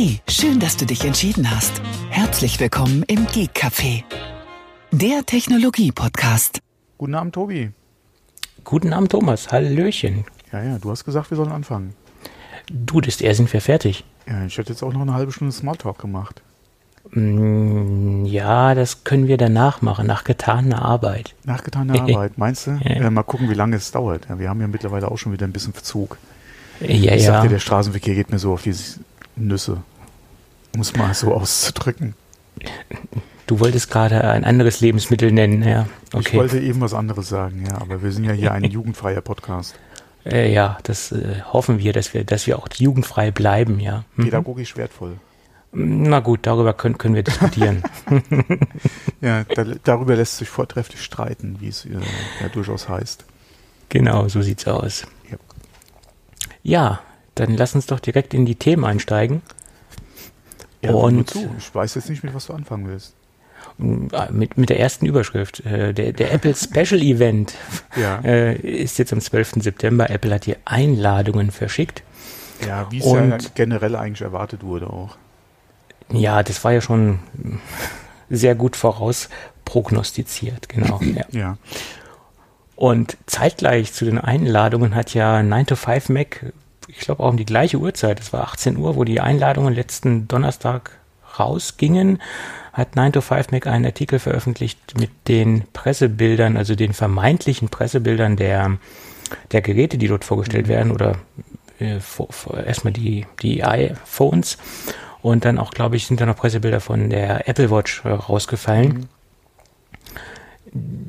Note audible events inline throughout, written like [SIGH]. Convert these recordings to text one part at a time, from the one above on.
Hey, schön, dass du dich entschieden hast. Herzlich willkommen im Geek Café, der Technologie-Podcast. Guten Abend, Tobi. Guten Abend, Thomas. Hallöchen. Ja, ja, du hast gesagt, wir sollen anfangen. Du, das er sind wir fertig. Ja, ich hätte jetzt auch noch eine halbe Stunde Smalltalk gemacht. Mm, ja, das können wir danach machen, nach getaner Arbeit. Nach getaner [LAUGHS] Arbeit, meinst du? Ja. Äh, mal gucken, wie lange es dauert. Ja, wir haben ja mittlerweile auch schon wieder ein bisschen Verzug. Ja, ich ja. sagte, der Straßenverkehr geht mir so auf die Nüsse. Um es mal so [LAUGHS] auszudrücken. Du wolltest gerade ein anderes Lebensmittel nennen, ja. Ich Okay. wollte eben was anderes sagen, ja, aber wir sind ja hier ein [LAUGHS] jugendfreier Podcast. Äh, ja, das äh, hoffen wir, dass wir, dass wir auch jugendfrei bleiben, ja. Hm. Pädagogisch wertvoll. Na gut, darüber können, können wir diskutieren. [LAUGHS] Ja, da, darüber lässt sich vortrefflich streiten, wie es äh, ja durchaus heißt. genau, so sieht's aus. Ja. Ja, dann lass uns doch direkt in die Themen einsteigen. Ja, Und- zu. Ich weiß jetzt nicht, mit was du anfangen willst. Äh, Mit, mit der ersten Überschrift. Äh, Der, der Apple Special Event [LAUGHS] Ja, äh, ist jetzt am 12. September. Apple hat hier Einladungen verschickt. ja wie es ja generell eigentlich erwartet wurde auch. Ja, das war ja schon sehr gut voraus prognostiziert, genau. [CLEARS THROAT] Ja. Ja. Und zeitgleich zu den Einladungen hat ja 9 to 5 Mac, ich glaube auch um die gleiche Uhrzeit, das war 18 Uhr, wo die Einladungen letzten Donnerstag rausgingen, hat 9 to 5 Mac einen Artikel veröffentlicht mit den Pressebildern, also den vermeintlichen Pressebildern der, der Geräte, die dort vorgestellt werden oder äh, vor, vor, erstmal die, die iPhones. Und dann auch, glaube ich, sind da noch Pressebilder von der Apple Watch äh, rausgefallen.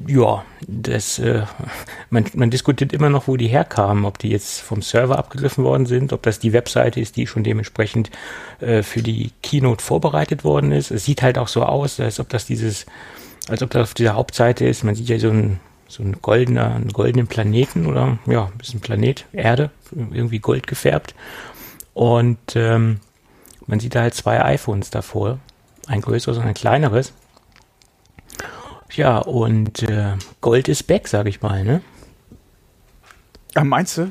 Ja, das, äh, man, man diskutiert immer noch, wo die herkamen, ob die jetzt vom Server abgegriffen worden sind, ob das die Webseite ist, die schon dementsprechend äh, für die Keynote vorbereitet worden ist. Es sieht halt auch so aus, als ob das dieses, als ob das auf dieser Hauptseite ist. Man sieht ja so ein so ein goldener, einen goldenen Planeten oder ja, ein bisschen Planet, Erde, irgendwie gold gefärbt. Und ähm, man sieht da halt zwei iPhones davor, ein größeres und ein kleineres. Ja, und äh, Gold ist back, sag ich mal, ne? Ah, meinst du?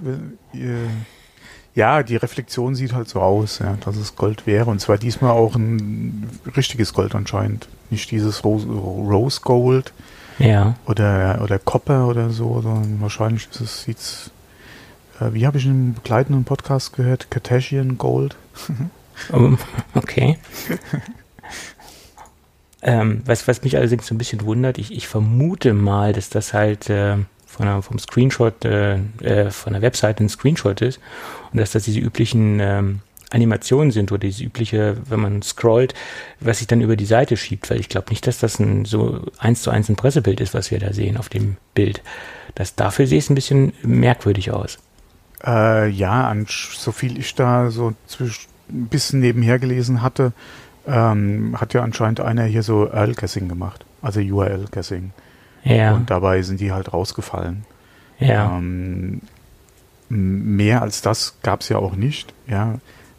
Ja, die Reflexion sieht halt so aus, ja, dass es Gold wäre. Und zwar diesmal auch ein richtiges Gold anscheinend. Nicht dieses Rose, Rose Gold Ja. oder, oder Copper oder so, sondern wahrscheinlich ist es, sieht's, äh, wie habe ich in einem begleitenden Podcast gehört? Cartesian Gold. [LAUGHS] Um, okay. [LAUGHS] ähm, was, was mich allerdings so ein bisschen wundert, ich, ich vermute mal, dass das halt äh, von der, vom Screenshot, äh, äh, von der Webseite ein Screenshot ist und dass das diese üblichen ähm, Animationen sind oder diese übliche, wenn man scrollt, was sich dann über die Seite schiebt, weil ich glaube nicht, dass das ein so eins zu eins ein Pressebild ist, was wir da sehen auf dem Bild. Das dafür sehe es ein bisschen merkwürdig aus. Äh, ja, an, so viel ich da so ein bisschen nebenher gelesen hatte, ähm, hat ja anscheinend einer hier so URL-Guessing gemacht. Also URL-Guessing. Ja, Und dabei sind die halt rausgefallen. ja, Ähm, mehr als das gab es ja auch nicht. Ja,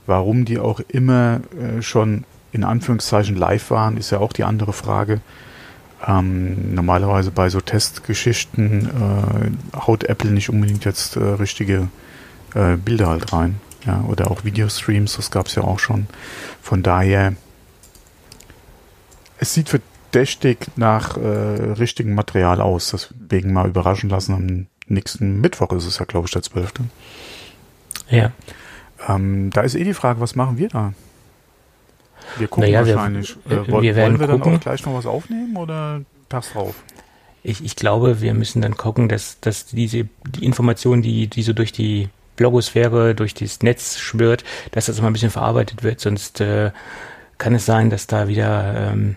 warum die auch immer äh, schon in Anführungszeichen live waren, ist ja auch die andere Frage. Ähm, normalerweise bei so Testgeschichten äh, haut Apple nicht unbedingt jetzt äh, richtige äh, Bilder halt rein. Ja, oder auch Videostreams, das gab es ja auch schon. Von daher, es sieht verdächtig nach äh, richtigem Material aus. Deswegen mal überraschen lassen. Am nächsten Mittwoch ist es ja, glaube ich, der 12. ja. Ähm, da ist eh die Frage, was machen wir da? Wir gucken Naja, wir- wahrscheinlich. äh, äh, woll- wir werden wollen wir dann gucken. auch gleich noch was aufnehmen oder Tags drauf? Ich, ich glaube, wir müssen dann gucken, dass, dass diese die Information, die, die so durch die Blogosphäre, durch das Netz schwirrt, dass das immer ein bisschen verarbeitet wird, sonst äh, kann es sein, dass da wieder, ähm,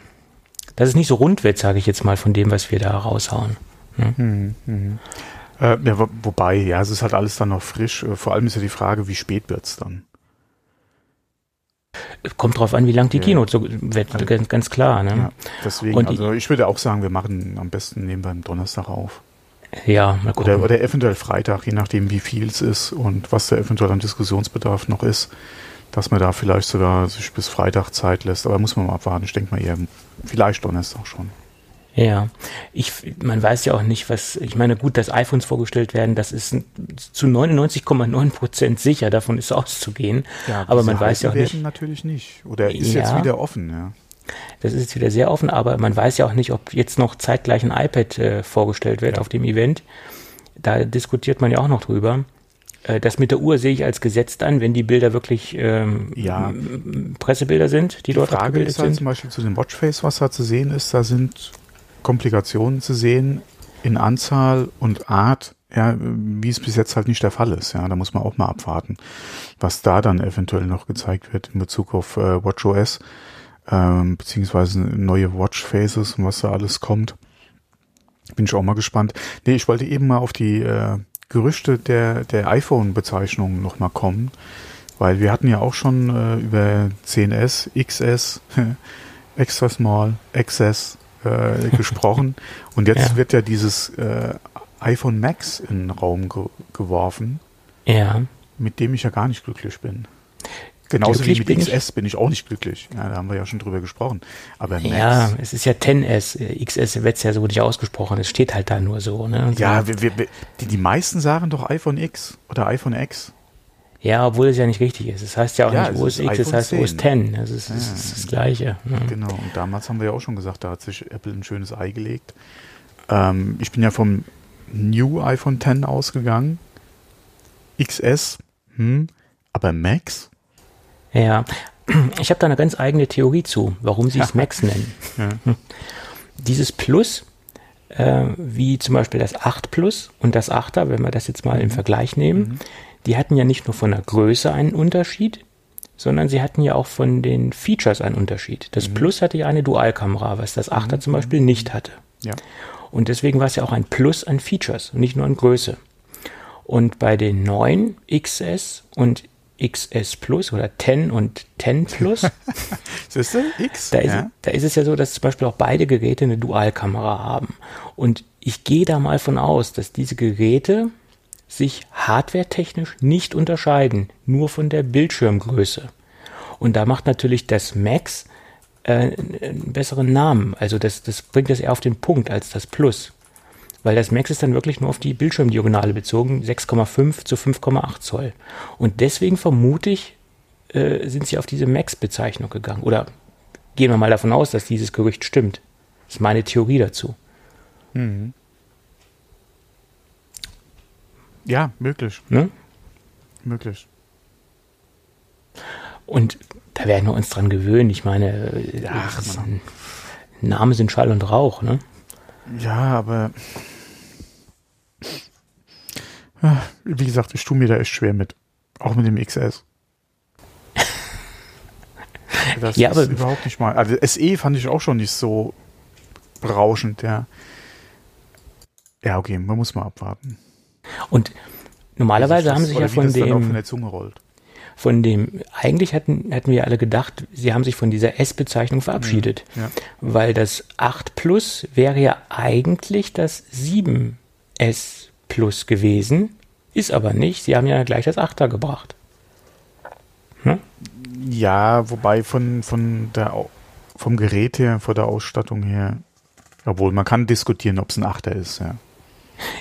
dass es nicht so rund wird, sage ich jetzt mal, von dem, was wir da raushauen. Hm, hm. Äh, ja, wo, wobei, ja, es ist halt alles dann noch frisch. Äh, Vor allem ist ja die Frage, wie spät wird's dann? Kommt drauf an, wie lang die Ja. Keynote so wird, Also- ganz, ganz klar. Ne? Ja, deswegen, Und also ich würde auch sagen, wir machen am besten nehmen wir am Donnerstag auf. Ja, mal gucken. Oder, oder eventuell Freitag, je nachdem, wie viel es ist und was da eventuell an Diskussionsbedarf noch ist, dass man da vielleicht sogar sich bis Freitag Zeit lässt. Aber muss man mal abwarten. Ich denke mal eher, vielleicht Donnerstag schon. Ja, ich, man weiß ja auch nicht, was, ich meine, gut, dass iPhones vorgestellt werden, das ist zu 99,9 Prozent sicher, davon ist auszugehen. Ja, aber man weiß ja auch nicht. natürlich nicht. Oder ist ja, jetzt wieder offen, ja. Das ist jetzt wieder sehr offen, aber man weiß ja auch nicht, ob jetzt noch zeitgleich ein iPad äh, vorgestellt wird ja. auf dem Event. Da diskutiert man ja auch noch drüber. Äh, das mit der Uhr sehe ich als gesetzt an, wenn die Bilder wirklich ähm, ja. Pressebilder sind, die, die dort Frage abgebildet ist halt sind. Zum Beispiel zu dem Watchface, was da zu sehen ist, da sind Komplikationen zu sehen in Anzahl und Art, ja, wie es bis jetzt halt nicht der Fall ist. Ja, da muss man auch mal abwarten, was da dann eventuell noch gezeigt wird in Bezug auf äh, WatchOS ähm, beziehungsweise neue Watchfaces und was da alles kommt. Bin ich auch mal gespannt. Nee, ich wollte eben mal auf die äh, Gerüchte der, der iPhone-Bezeichnungen nochmal kommen, weil wir hatten ja auch schon äh, über 10S, XS, [LAUGHS] Extra Small, XS äh, [LAUGHS] gesprochen und jetzt ja. wird ja dieses äh, iPhone Max in den Raum ge geworfen. Ja. Mit dem ich ja gar nicht glücklich bin. Genauso wie mit XS bin ich auch nicht glücklich. Ja, da haben wir ja schon drüber gesprochen. Aber Max. Ja, es ist ja 10S. XS wird ja so nicht ausgesprochen. Es steht halt da nur so. Ne? Ja, wir, wir, die, die meisten sagen doch iPhone X oder iPhone X. Ja, obwohl es ja nicht richtig ist. Es heißt ja auch ja, nicht OS X, es heißt 10. OS 10. Das ist, ja, das, ist das Gleiche. Ja. Genau, und damals haben wir ja auch schon gesagt, da hat sich Apple ein schönes Ei gelegt. Ähm, ich bin ja vom New iPhone 10 ausgegangen. XS, hm, aber Max? Ja, ich habe da eine ganz eigene Theorie zu, warum sie es Max nennen. Ja. [LAUGHS] Dieses Plus, äh, wie zum Beispiel das 8 Plus und das 8er, wenn wir das jetzt mal mhm. im Vergleich nehmen, mhm. die hatten ja nicht nur von der Größe einen Unterschied, sondern sie hatten ja auch von den Features einen Unterschied. Das mhm. Plus hatte ja eine Dualkamera, was das 8er zum Beispiel mhm. nicht hatte. Ja. Und deswegen war es ja auch ein Plus an Features und nicht nur an Größe. Und bei den neuen XS und XS Plus oder 10 und 10 Plus. [LAUGHS] Siehst du? X? Da ist, ja. da ist es ja so, dass zum Beispiel auch beide Geräte eine Dualkamera haben. Und ich gehe da mal von aus, dass diese Geräte sich hardwaretechnisch nicht unterscheiden, nur von der Bildschirmgröße. Und da macht natürlich das Max äh, einen besseren Namen. Also das, das bringt das eher auf den Punkt als das Plus weil das Max ist dann wirklich nur auf die Bildschirmdiagonale bezogen, 6,5 zu 5,8 Zoll. Und deswegen vermute ich, äh, sind sie auf diese Max-Bezeichnung gegangen. Oder gehen wir mal davon aus, dass dieses Gerücht stimmt. Das ist meine Theorie dazu. Mhm. Ja, möglich. Ne? Möglich. Und da werden wir uns dran gewöhnen. Ich meine, Ach, Namen sind Schall und Rauch, ne? Ja, aber wie gesagt, ich tue mir da echt schwer mit. Auch mit dem XS. Das ja, ist aber überhaupt nicht mal. Also SE fand ich auch schon nicht so berauschend, ja. Ja, okay, man muss mal abwarten. Und normalerweise das, haben sich ja von dem. von der Zunge rollt. Von dem, eigentlich hatten, hatten wir alle gedacht, sie haben sich von dieser S-Bezeichnung verabschiedet. Ja, ja. Weil das 8 Plus wäre ja eigentlich das 7S Plus gewesen, ist aber nicht. Sie haben ja gleich das Achter gebracht. Hm? Ja, wobei von, von der, vom Gerät her, von der Ausstattung her, obwohl man kann diskutieren, ob es ein Achter ist, ja.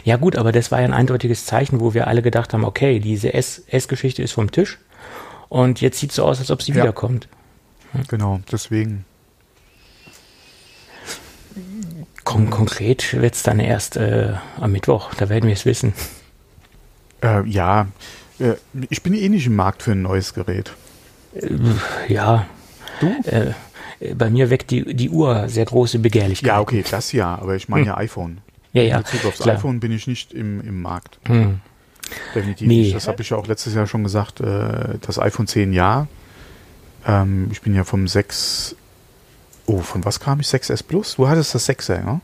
Ja gut, aber das war ja ein eindeutiges Zeichen, wo wir alle gedacht haben, okay, diese S-Geschichte ist vom Tisch und jetzt sieht es so aus, als ob sie ja. wiederkommt. Hm? Genau, deswegen. Kon konkret wird es dann erst äh, am Mittwoch, da werden wir es wissen. Äh, ja, äh, ich bin eh nicht im Markt für ein neues Gerät. Äh, ja. Du? Äh, bei mir weckt die, die Uhr sehr große Begehrlichkeit. Ja, okay, das ja, aber ich meine hm. ja iPhone. Ja, ja. In Bezug aufs klar. iPhone bin ich nicht im, im Markt. Hm. Definitiv nee. nicht. Das habe ich ja auch letztes Jahr schon gesagt. Das iPhone 10 ja. Ähm, ich bin ja vom 6 Oh, von was kam ich? 6S Plus? Du hattest das 6er, ja?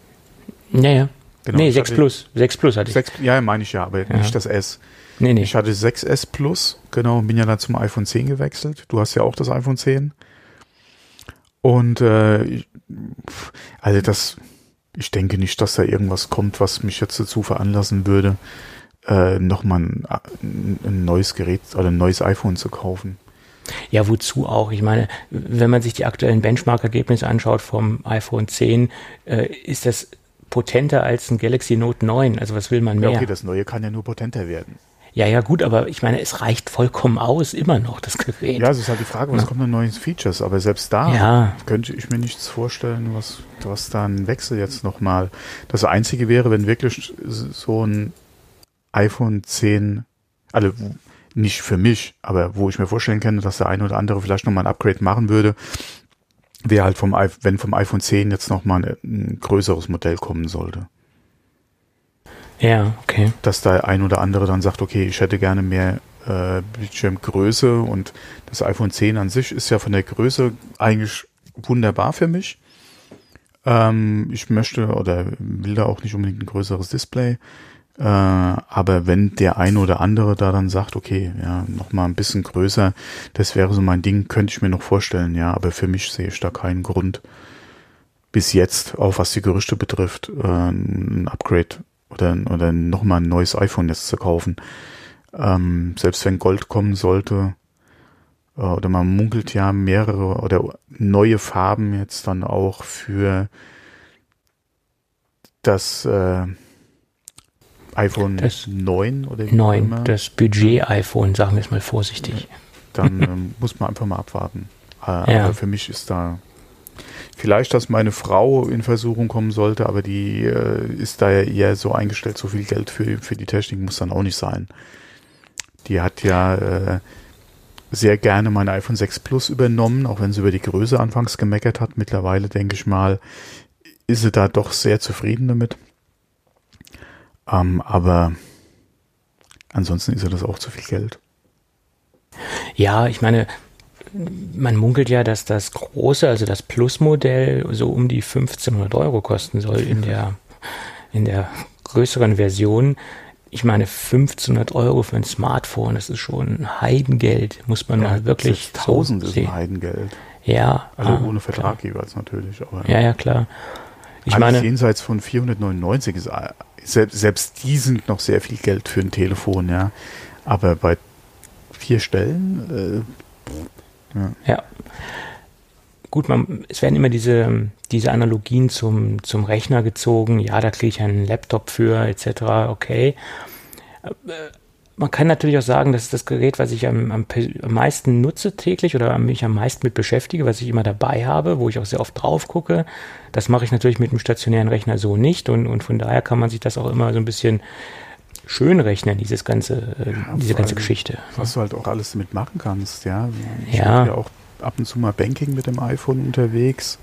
Ja, ja. Genau, nee, 6 Plus. 6 Plus hatte ich. 6, ja, meine ich ja, aber ja. nicht das S. Nee, nee. Ich hatte 6S Plus, genau, und bin ja dann zum iPhone 10 gewechselt. Du hast ja auch das iPhone 10. Und äh, also das, ich denke nicht, dass da irgendwas kommt, was mich jetzt dazu veranlassen würde, äh, nochmal ein, ein neues Gerät oder ein neues iPhone zu kaufen. Ja, wozu auch? Ich meine, wenn man sich die aktuellen Benchmark-Ergebnisse anschaut vom iPhone 10, äh, ist das potenter als ein Galaxy Note 9. Also was will man mehr? Ja, okay, das neue kann ja nur potenter werden. Ja, ja, gut, aber ich meine, es reicht vollkommen aus, immer noch, das Gerät. Ja, es ist halt die Frage, was ja. kommt an neuen Features, aber selbst da ja. könnte ich mir nichts vorstellen, was, was da ein Wechsel jetzt nochmal. Das Einzige wäre, wenn wirklich so ein iPhone 10, also nicht für mich, aber wo ich mir vorstellen kann, dass der eine oder andere vielleicht nochmal ein Upgrade machen würde, wäre halt vom, wenn vom iPhone 10 jetzt nochmal ein, ein größeres Modell kommen sollte. Ja, okay. Dass da ein oder andere dann sagt, okay, ich hätte gerne mehr äh, Bildschirmgröße und das iPhone 10 an sich ist ja von der Größe eigentlich wunderbar für mich. Ähm, ich möchte oder will da auch nicht unbedingt ein größeres Display. Äh, aber wenn der eine oder andere da dann sagt, okay, ja, noch mal ein bisschen größer, das wäre so mein Ding, könnte ich mir noch vorstellen, ja, aber für mich sehe ich da keinen Grund, bis jetzt, auch was die Gerüchte betrifft, äh, ein Upgrade oder, oder noch mal ein neues iPhone jetzt zu kaufen. Ähm, selbst wenn Gold kommen sollte, äh, oder man munkelt ja mehrere oder neue Farben jetzt dann auch für das äh, iPhone das 9 oder wie 9, immer. das Budget-iPhone, sagen wir es mal vorsichtig. Dann [LAUGHS] ähm, muss man einfach mal abwarten. Äh, ja. Aber für mich ist da vielleicht, dass meine Frau in Versuchung kommen sollte, aber die äh, ist da ja eher so eingestellt, so viel Geld für, für die Technik muss dann auch nicht sein. Die hat ja äh, sehr gerne mein iPhone 6 Plus übernommen, auch wenn sie über die Größe anfangs gemeckert hat. Mittlerweile denke ich mal, ist sie da doch sehr zufrieden damit. Ähm, aber ansonsten ist ja das auch zu viel Geld. Ja, ich meine, man munkelt ja, dass das große, also das Plus-Modell, so um die 1500 Euro kosten soll in der, in der größeren Version. Ich meine, 1500 Euro für ein Smartphone, das ist schon Heidengeld, muss man ja, mal wirklich. 1000 so ist ein Heidengeld. Ja. Also ah, ohne Vertrag klar. jeweils natürlich. Aber ja, ja, klar. Ich meine, jenseits von 499 ist selbst, selbst die sind noch sehr viel Geld für ein Telefon, ja. Aber bei vier Stellen, äh, ja. ja. Gut, man, es werden immer diese, diese Analogien zum, zum Rechner gezogen. Ja, da kriege ich einen Laptop für, etc. Okay. Man kann natürlich auch sagen, das ist das Gerät, was ich am, am, am, meisten nutze täglich oder mich am meisten mit beschäftige, was ich immer dabei habe, wo ich auch sehr oft drauf gucke. Das mache ich natürlich mit dem stationären Rechner so nicht und, und von daher kann man sich das auch immer so ein bisschen schön rechnen, dieses ganze, äh, ja, diese ganze Geschichte. Was du halt auch alles damit machen kannst, ja. Ich ja. ja auch ab und zu mal Banking mit dem iPhone unterwegs.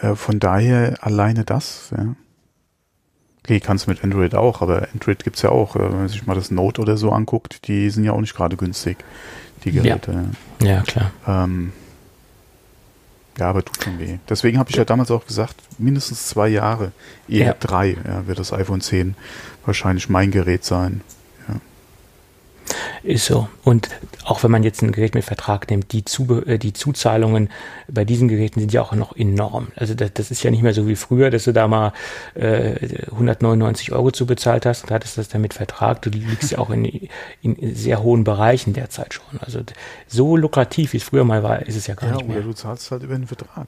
Äh, von daher alleine das, ja. Okay, kannst du mit Android auch, aber Android gibt's ja auch. Äh, wenn man sich mal das Note oder so anguckt, die sind ja auch nicht gerade günstig, die Geräte. Ja, ja klar. Ähm, ja, aber tut schon weh. Deswegen habe ich ja damals auch gesagt, mindestens zwei Jahre, eher ja. drei, ja, wird das iPhone 10 wahrscheinlich mein Gerät sein. Ist so. Und auch wenn man jetzt ein Gerät mit Vertrag nimmt, die, Zube äh, die Zuzahlungen bei diesen Geräten sind ja auch noch enorm. Also das, das ist ja nicht mehr so wie früher, dass du da mal äh, 199 Euro zu bezahlt hast und hattest das dann mit Vertrag. Du liegst ja auch in, in sehr hohen Bereichen derzeit schon. Also so lukrativ, wie es früher mal war, ist es ja gar ja, nicht mehr. Ja, du zahlst halt über den Vertrag.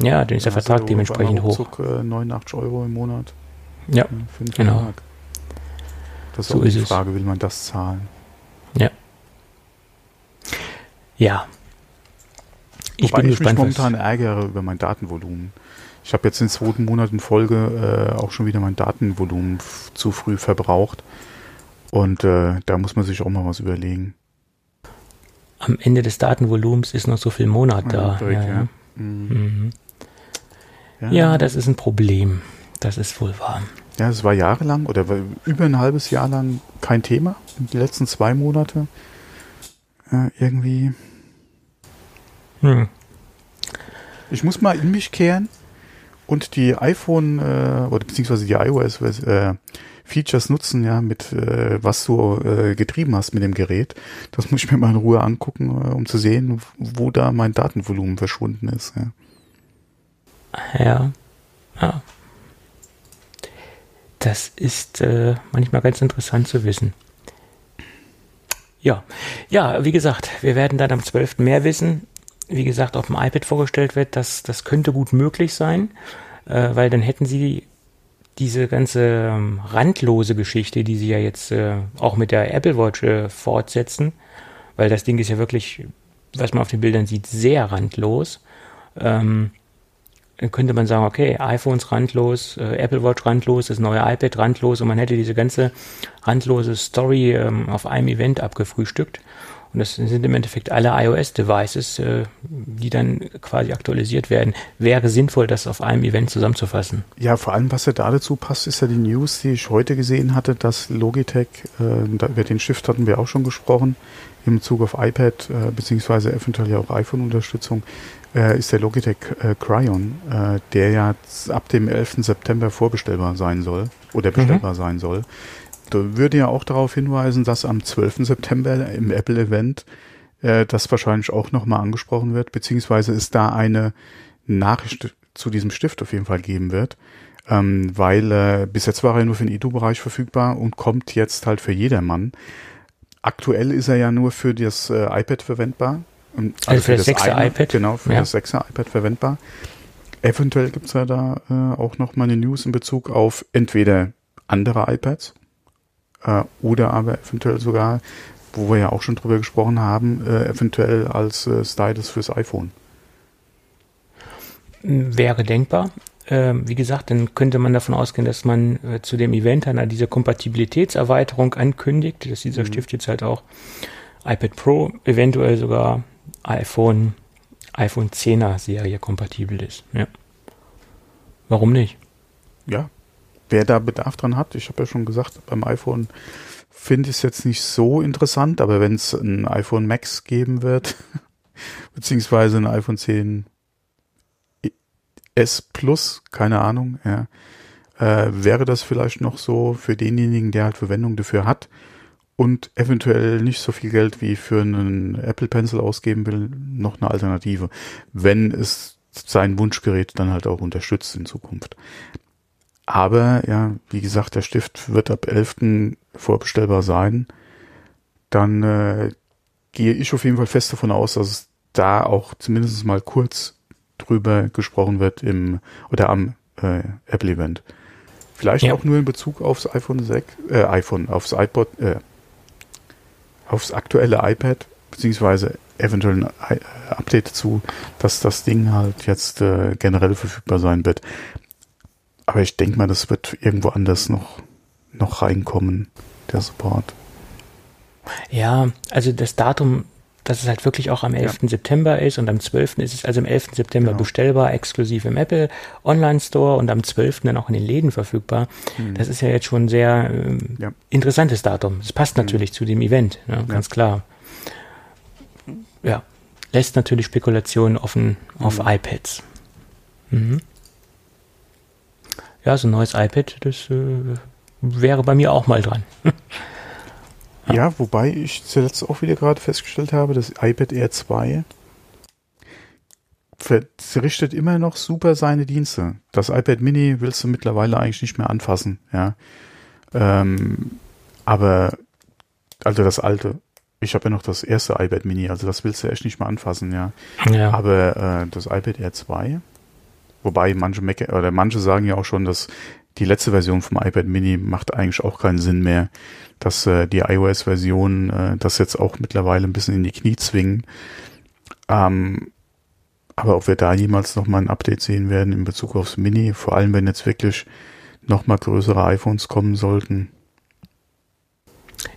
Ja, ja dann ist der Vertrag dementsprechend hoch. Ruckzuck, äh, 89 Euro im Monat. Ja, genau. Vertrag. Das ist so auch die Frage, es. will man das zahlen? Ja. Ja. Ich Wobei bin ich gespannt, mich momentan ärgere über mein Datenvolumen. Ich habe jetzt den zweiten Monat in Folge äh, auch schon wieder mein Datenvolumen zu früh verbraucht. Und äh, da muss man sich auch mal was überlegen. Am Ende des Datenvolumens ist noch so viel Monat da. Ja, ja, ja. Mhm. Mhm. ja, das ist ein Problem. Das ist wohl wahr. Ja, es war jahrelang oder über ein halbes Jahr lang kein Thema. Die letzten zwei Monate äh, irgendwie. Hm. Ich muss mal in mich kehren und die iPhone äh, oder beziehungsweise die iOS äh, Features nutzen, ja, mit äh, was du äh, getrieben hast mit dem Gerät. Das muss ich mir mal in Ruhe angucken, äh, um zu sehen, wo da mein Datenvolumen verschwunden ist. Ja. Ja. ja. Das ist äh, manchmal ganz interessant zu wissen. Ja, ja, wie gesagt, wir werden dann am 12. mehr wissen. Wie gesagt, auf dem iPad vorgestellt wird, das, das könnte gut möglich sein, äh, weil dann hätten sie diese ganze ähm, randlose Geschichte, die sie ja jetzt äh, auch mit der Apple Watch äh, fortsetzen, weil das Ding ist ja wirklich, was man auf den Bildern sieht, sehr randlos. Ähm, könnte man sagen, okay, iPhones randlos, äh, Apple Watch randlos, das neue iPad randlos und man hätte diese ganze randlose Story ähm, auf einem Event abgefrühstückt. Und das sind im Endeffekt alle iOS-Devices, äh, die dann quasi aktualisiert werden. Wäre sinnvoll, das auf einem Event zusammenzufassen. Ja, vor allem, was ja da dazu passt, ist ja die News, die ich heute gesehen hatte, dass Logitech, äh, über den Stift hatten wir auch schon gesprochen, im Bezug auf iPad, äh, beziehungsweise eventuell ja auch iPhone-Unterstützung, äh, ist der Logitech äh, Cryon, äh, der ja ab dem 11. September vorbestellbar sein soll oder mhm. bestellbar mhm. sein soll. Da würde ja auch darauf hinweisen, dass am 12. September im Apple-Event äh, das wahrscheinlich auch nochmal angesprochen wird, beziehungsweise es da eine Nachricht zu diesem Stift auf jeden Fall geben wird. Ähm, weil äh, bis jetzt war er nur für den Edu-Bereich verfügbar und kommt jetzt halt für jedermann. Aktuell ist er ja nur für das äh, iPad verwendbar. Also, also für, das, das 6er iPad? Genau, für ja. das 6er iPad verwendbar. Eventuell gibt es ja da äh, auch noch mal eine News in Bezug auf entweder andere iPads äh, oder aber eventuell sogar, wo wir ja auch schon drüber gesprochen haben, äh, eventuell als äh, Stylus fürs iPhone. Wäre denkbar. Ähm, wie gesagt, dann könnte man davon ausgehen, dass man äh, zu dem Event dann diese Kompatibilitätserweiterung ankündigt, dass dieser mhm. Stift jetzt halt auch iPad Pro, eventuell sogar iPhone, iPhone 10er Serie kompatibel ist. Ja. Warum nicht? Ja, wer da Bedarf dran hat, ich habe ja schon gesagt, beim iPhone finde ich es jetzt nicht so interessant, aber wenn es ein iPhone Max geben wird, [LAUGHS] beziehungsweise ein iPhone 10 S Plus, keine Ahnung, ja, äh, wäre das vielleicht noch so für denjenigen, der halt Verwendung dafür hat und eventuell nicht so viel Geld wie für einen Apple Pencil ausgeben will, noch eine Alternative, wenn es sein Wunschgerät dann halt auch unterstützt in Zukunft. Aber ja, wie gesagt, der Stift wird ab 11. vorbestellbar sein. Dann äh, gehe ich auf jeden Fall fest davon aus, dass es da auch zumindest mal kurz drüber gesprochen wird im oder am äh, Apple Event. Vielleicht ja. auch nur in Bezug aufs iPhone 6, äh, iPhone, aufs iPod, äh, aufs aktuelle iPad, beziehungsweise eventuell ein Update dazu, dass das Ding halt jetzt äh, generell verfügbar sein wird. Aber ich denke mal, das wird irgendwo anders noch, noch reinkommen, der Support. Ja, also das Datum, dass es halt wirklich auch am 11. Ja. September ist und am 12. ist es also am 11. September genau. bestellbar, exklusiv im Apple Online Store und am 12. dann auch in den Läden verfügbar. Mhm. Das ist ja jetzt schon ein sehr ähm, ja. interessantes Datum. Es passt mhm. natürlich zu dem Event, ne, ganz klar. Ja, lässt natürlich Spekulationen offen mhm. auf iPads. Mhm. Ja, so ein neues iPad, das äh, wäre bei mir auch mal dran. [LAUGHS] Ja, wobei ich zuletzt auch wieder gerade festgestellt habe, das iPad Air 2 verrichtet immer noch super seine Dienste. Das iPad Mini willst du mittlerweile eigentlich nicht mehr anfassen, ja. Ähm, aber, also das alte, ich habe ja noch das erste iPad Mini, also das willst du echt nicht mehr anfassen, ja. ja. Aber äh, das iPad Air 2, wobei manche Mac oder manche sagen ja auch schon, dass die letzte Version vom iPad Mini macht eigentlich auch keinen Sinn mehr, dass äh, die iOS-Version äh, das jetzt auch mittlerweile ein bisschen in die Knie zwingen. Ähm, aber ob wir da jemals nochmal ein Update sehen werden in Bezug aufs Mini, vor allem wenn jetzt wirklich nochmal größere iPhones kommen sollten.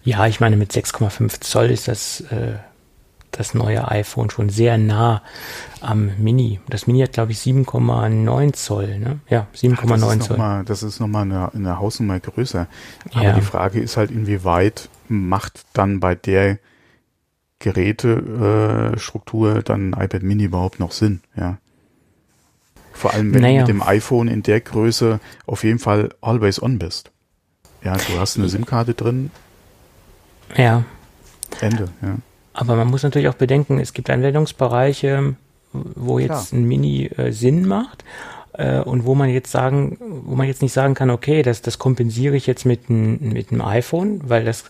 Ja, ich meine, mit 6,5 Zoll ist das äh, das neue iPhone schon sehr nah am Mini. Das Mini hat, glaube ich, 7,9 Zoll. Ne? Ja, 7,9 Zoll. Mal, das ist nochmal eine, eine Hausnummer größer. Aber ja. die Frage ist halt, inwieweit macht dann bei der Gerätestruktur äh, dann ein iPad Mini überhaupt noch Sinn? Ja. Vor allem, wenn naja. du mit dem iPhone in der Größe auf jeden Fall always on bist. Ja, du hast eine SIM-Karte drin. Ja. Ende, ja. Aber man muss natürlich auch bedenken, es gibt Anwendungsbereiche, wo jetzt Klar. ein Mini äh, Sinn macht. äh, und wo man jetzt sagen, wo man jetzt nicht sagen kann, okay, das, das kompensiere ich jetzt mit, ein, mit einem iPhone, weil das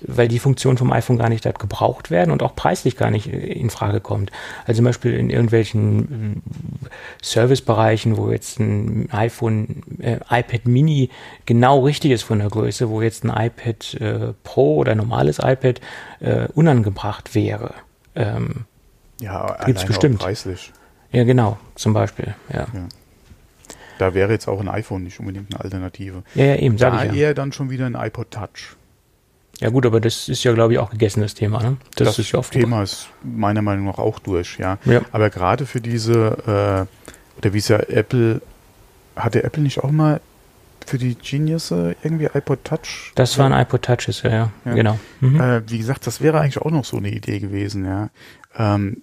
weil die Funktionen vom iPhone gar nicht gebraucht werden und auch preislich gar nicht in Frage kommt. Also zum Beispiel in irgendwelchen äh, Servicebereichen, wo jetzt ein iPhone, äh, iPad Mini genau richtig ist von der Größe, wo jetzt ein iPad äh, Pro oder ein normales iPad äh, unangebracht wäre. Ähm, ja, gibt's bestimmt. preislich. Ja, genau, zum Beispiel. Ja. ja. Da wäre jetzt auch ein iPhone nicht unbedingt eine Alternative. Ja, ja eben, sag da ich ja. eher dann schon wieder ein iPod Touch. Ja gut, aber das ist ja, glaube ich, auch gegessenes Thema. Ne? Das, das ist ja Thema ist meiner Meinung nach auch durch, ja. ja. Aber gerade für diese, äh, oder wie es ja Apple, hatte Apple nicht auch mal für die Genius irgendwie iPod Touch? Das war ein iPod Touches, ja, ja, ja. genau. Mhm. Äh, wie gesagt, das wäre eigentlich auch noch so eine Idee gewesen, ja. Ähm,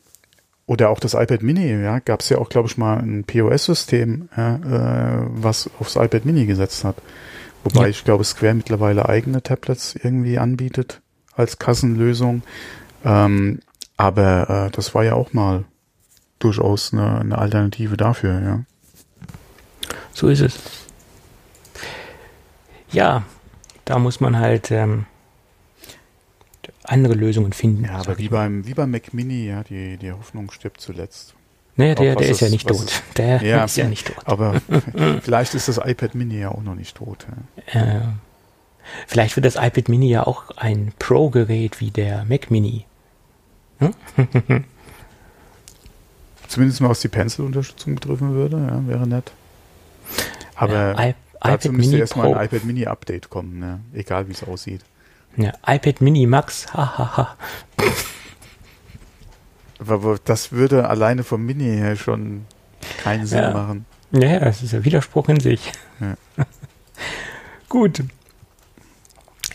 oder auch das iPad Mini, ja, gab es ja auch, glaube ich, mal ein POS-System, ja, äh, was aufs iPad Mini gesetzt hat. Wobei ja. ich glaube, Square mittlerweile eigene Tablets irgendwie anbietet als Kassenlösung. Ähm, aber äh, das war ja auch mal durchaus eine, eine Alternative dafür, ja. So ist es. Ja, da muss man halt ähm, andere Lösungen finden. Ja, aber wie beim, wie beim Mac Mini, ja, die, die Hoffnung stirbt zuletzt. Naja, der, der ist, ja nicht tot. Ist, [LAUGHS] der ja, ist ja nicht tot. Aber [LAUGHS] vielleicht ist das iPad Mini ja auch noch nicht tot. Ja. Äh, vielleicht wird das iPad Mini ja auch ein Pro-Gerät wie der Mac Mini. Hm? [LAUGHS] Zumindest mal was die Pencil-Unterstützung betreffen würde, ja, wäre nett. Aber ja, dazu iPad müsste erstmal ein iPad Mini Update kommen, ne? egal wie es aussieht. Ja, iPad Mini Max, hahaha. Das würde alleine vom Mini her schon keinen Sinn ja. machen. Ja, das ist ein Widerspruch in sich. Ja. [LAUGHS] Gut.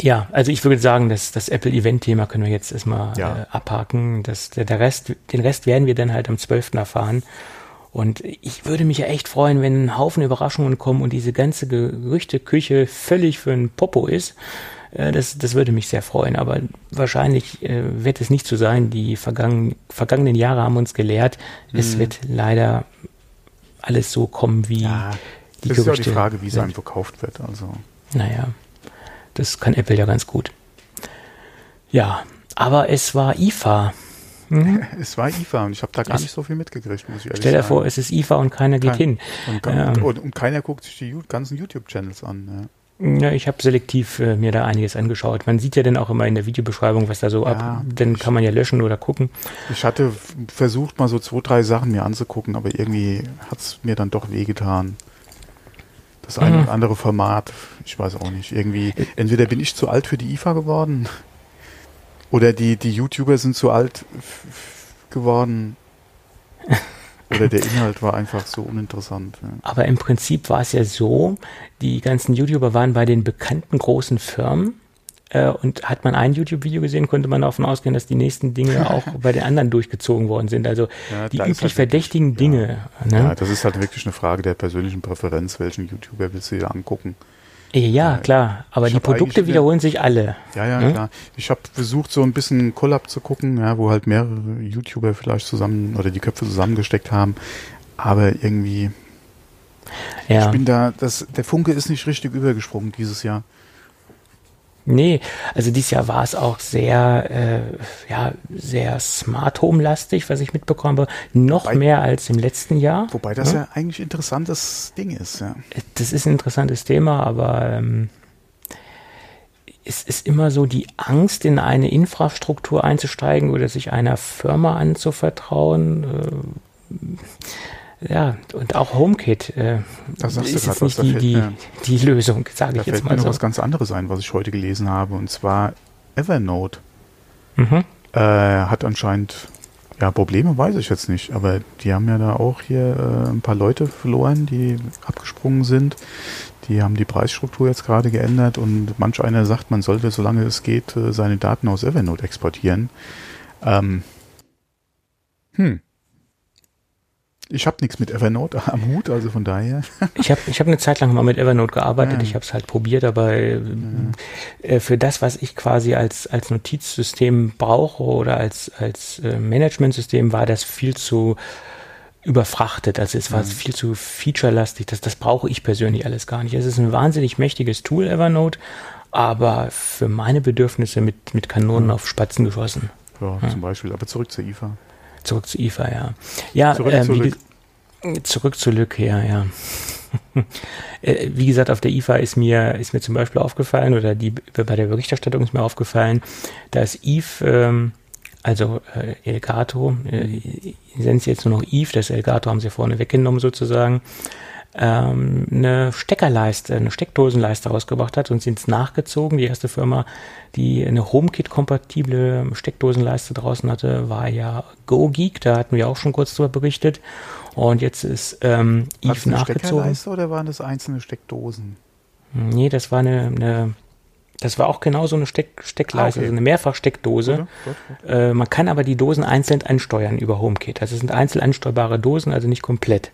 Ja, also ich würde sagen, dass das Apple-Event-Thema können wir jetzt erstmal ja. äh, abhaken. Das, der, der Rest, den Rest werden wir dann halt am 12. erfahren. Und ich würde mich ja echt freuen, wenn ein Haufen Überraschungen kommen und diese ganze Gerüchteküche völlig für ein Popo ist. Äh, das, das würde mich sehr freuen. Aber wahrscheinlich äh, wird es nicht so sein. Die vergangen, vergangenen Jahre haben uns gelehrt, mhm. es wird leider alles so kommen, wie ja, die Das Gerüchte ist ja die Frage, wie es einem verkauft wird. Also. Naja, das kann Apple ja ganz gut. Ja, aber es war IFA. Mhm. [LAUGHS] Es war IFA und ich habe da gar es nicht so viel mitgekriegt, muss ich ehrlich Stell dir vor, es ist IFA und keiner geht Kein, hin. Und, ähm, und, und, keiner guckt sich die ganzen YouTube-Channels an. Ja. Ich habe selektiv äh, mir da einiges angeschaut. Man sieht ja dann auch immer in der Videobeschreibung, was da so ja, ab. Dann kann man ja löschen oder gucken. Ich hatte versucht, mal so zwei, drei Sachen mir anzugucken, aber irgendwie hat es mir dann doch wehgetan. Das eine mhm. oder andere Format, ich weiß auch nicht. Irgendwie, entweder bin ich zu alt für die IFA geworden oder die, die YouTuber sind zu alt geworden. [LAUGHS] Oder der Inhalt war einfach so uninteressant. Ja. Aber im Prinzip war es ja so, die ganzen YouTuber waren bei den bekannten großen Firmen. Äh, und hat man ein YouTube-Video gesehen, konnte man davon ausgehen, dass die nächsten Dinge [LAUGHS] auch bei den anderen durchgezogen worden sind. Also ja, die üblich halt verdächtigen wirklich, Dinge. Ja. Ne? ja, das ist halt wirklich eine Frage der persönlichen Präferenz, welchen YouTuber willst du dir angucken. Ja, äh, klar, aber die Produkte wiederholen sich alle. Ja, ja, hm? klar. Ich habe versucht, so ein bisschen Collab zu gucken, ja, wo halt mehrere YouTuber vielleicht zusammen oder die Köpfe zusammengesteckt haben. Aber irgendwie, ja. ich bin da, das, der Funke ist nicht richtig übergesprungen dieses Jahr. Nee, also dieses Jahr war es auch sehr, äh, ja, sehr Smart Home lastig, was ich mitbekommen habe. Noch wobei, mehr als im letzten Jahr. Wobei das ja, ja eigentlich ein interessantes Ding ist, ja. Das ist ein interessantes Thema, aber ähm, es ist immer so die Angst, in eine Infrastruktur einzusteigen oder sich einer Firma anzuvertrauen. Äh, ja, und auch HomeKit äh, das ist jetzt grad, nicht die, die, die, Lösung, sage ich jetzt mal mir so. noch was ganz anderes ein, was ich heute gelesen habe, und zwar Evernote mhm. äh, hat anscheinend ja, Probleme weiß ich jetzt nicht, aber die haben ja da auch hier äh, ein paar Leute verloren, die abgesprungen sind. Die haben die Preisstruktur jetzt gerade geändert und manch einer sagt, man sollte, solange es geht, äh, seine Daten aus Evernote exportieren. Ähm, hm. Ich habe nichts mit Evernote [LAUGHS] am Hut, also von daher. ich habe ich hab eine Zeit lang mal mit Evernote gearbeitet. Ja. Ich habe es halt probiert, aber ja. äh, für das, was ich quasi als, als Notizsystem brauche oder als, als äh, Managementsystem, war das viel zu überfrachtet. Also es war mhm. viel zu featurelastig. Das, das brauche ich persönlich alles gar nicht. Es ist ein wahnsinnig mächtiges Tool, Evernote, aber für meine Bedürfnisse mit, mit Kanonen mhm. auf Spatzen geschossen. Ja, ja, zum Beispiel. Aber zurück zur IFA. Zurück zu IFA, ja. Ja, zurück, äh, zu wie, zurück zu Lück, ja, ja. [LAUGHS] Äh, wie gesagt, auf der IFA ist mir, ist mir zum Beispiel aufgefallen, oder die, bei der Berichterstattung ist mir aufgefallen, dass Eve, ähm, also äh, Elgato, äh, nennen sie jetzt nur noch Eve, das Elgato haben sie vorne weggenommen sozusagen, ähm, eine Steckerleiste, eine Steckdosenleiste rausgebracht hat und sind es nachgezogen. Die erste Firma, die eine HomeKit-kompatible Steckdosenleiste draußen hatte, war ja GoGeek. Da hatten wir auch schon kurz drüber berichtet. Und jetzt ist ähm, Eve nachgezogen. Steckerleiste oder waren das einzelne Steckdosen? Nee, das war eine, eine das war auch genau so eine Steck, Steckleiste, ah, okay. also eine Mehrfachsteckdose. Gut. Äh, man kann aber die Dosen einzeln ansteuern über HomeKit. Also es sind einzeln ansteuerbare Dosen, also nicht komplett.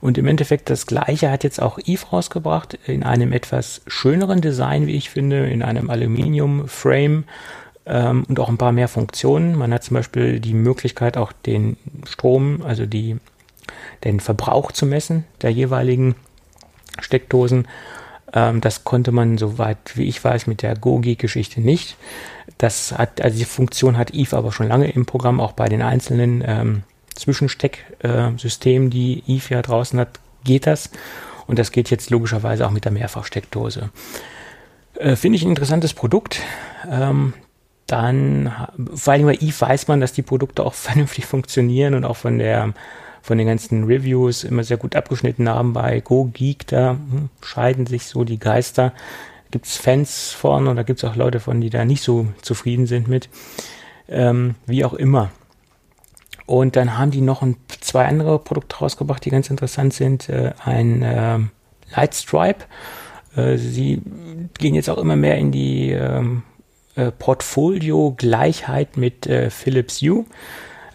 Und im Endeffekt das gleiche hat jetzt auch Eve rausgebracht, in einem etwas schöneren Design, wie ich finde, in einem Aluminium-Frame ähm, und auch ein paar mehr Funktionen. Man hat zum Beispiel die Möglichkeit, auch den Strom, also die, den Verbrauch zu messen der jeweiligen Steckdosen. Ähm, das konnte man, soweit wie ich weiß, mit der GoGeek-Geschichte nicht. Das hat, also die Funktion hat Eve aber schon lange im Programm, auch bei den einzelnen ähm, Zwischenstecksystem, die Eve ja draußen hat, geht das. Und das geht jetzt logischerweise auch mit der Mehrfachsteckdose. Äh, Finde ich ein interessantes Produkt. Ähm, dann, vor allem bei Eve weiß man, dass die Produkte auch [LAUGHS] vernünftig funktionieren und auch von der von den ganzen Reviews immer sehr gut abgeschnitten haben. Bei Go Geek, da hm, scheiden sich so die Geister. Gibt es Fans von oder gibt es auch Leute von, die da nicht so zufrieden sind mit. Ähm, wie auch immer. Und dann haben die noch ein, zwei andere Produkte rausgebracht, die ganz interessant sind. Äh, ein äh, Lightstripe. Äh, sie gehen jetzt auch immer mehr in die ähm, äh, Portfolio-Gleichheit mit äh, Philips Hue,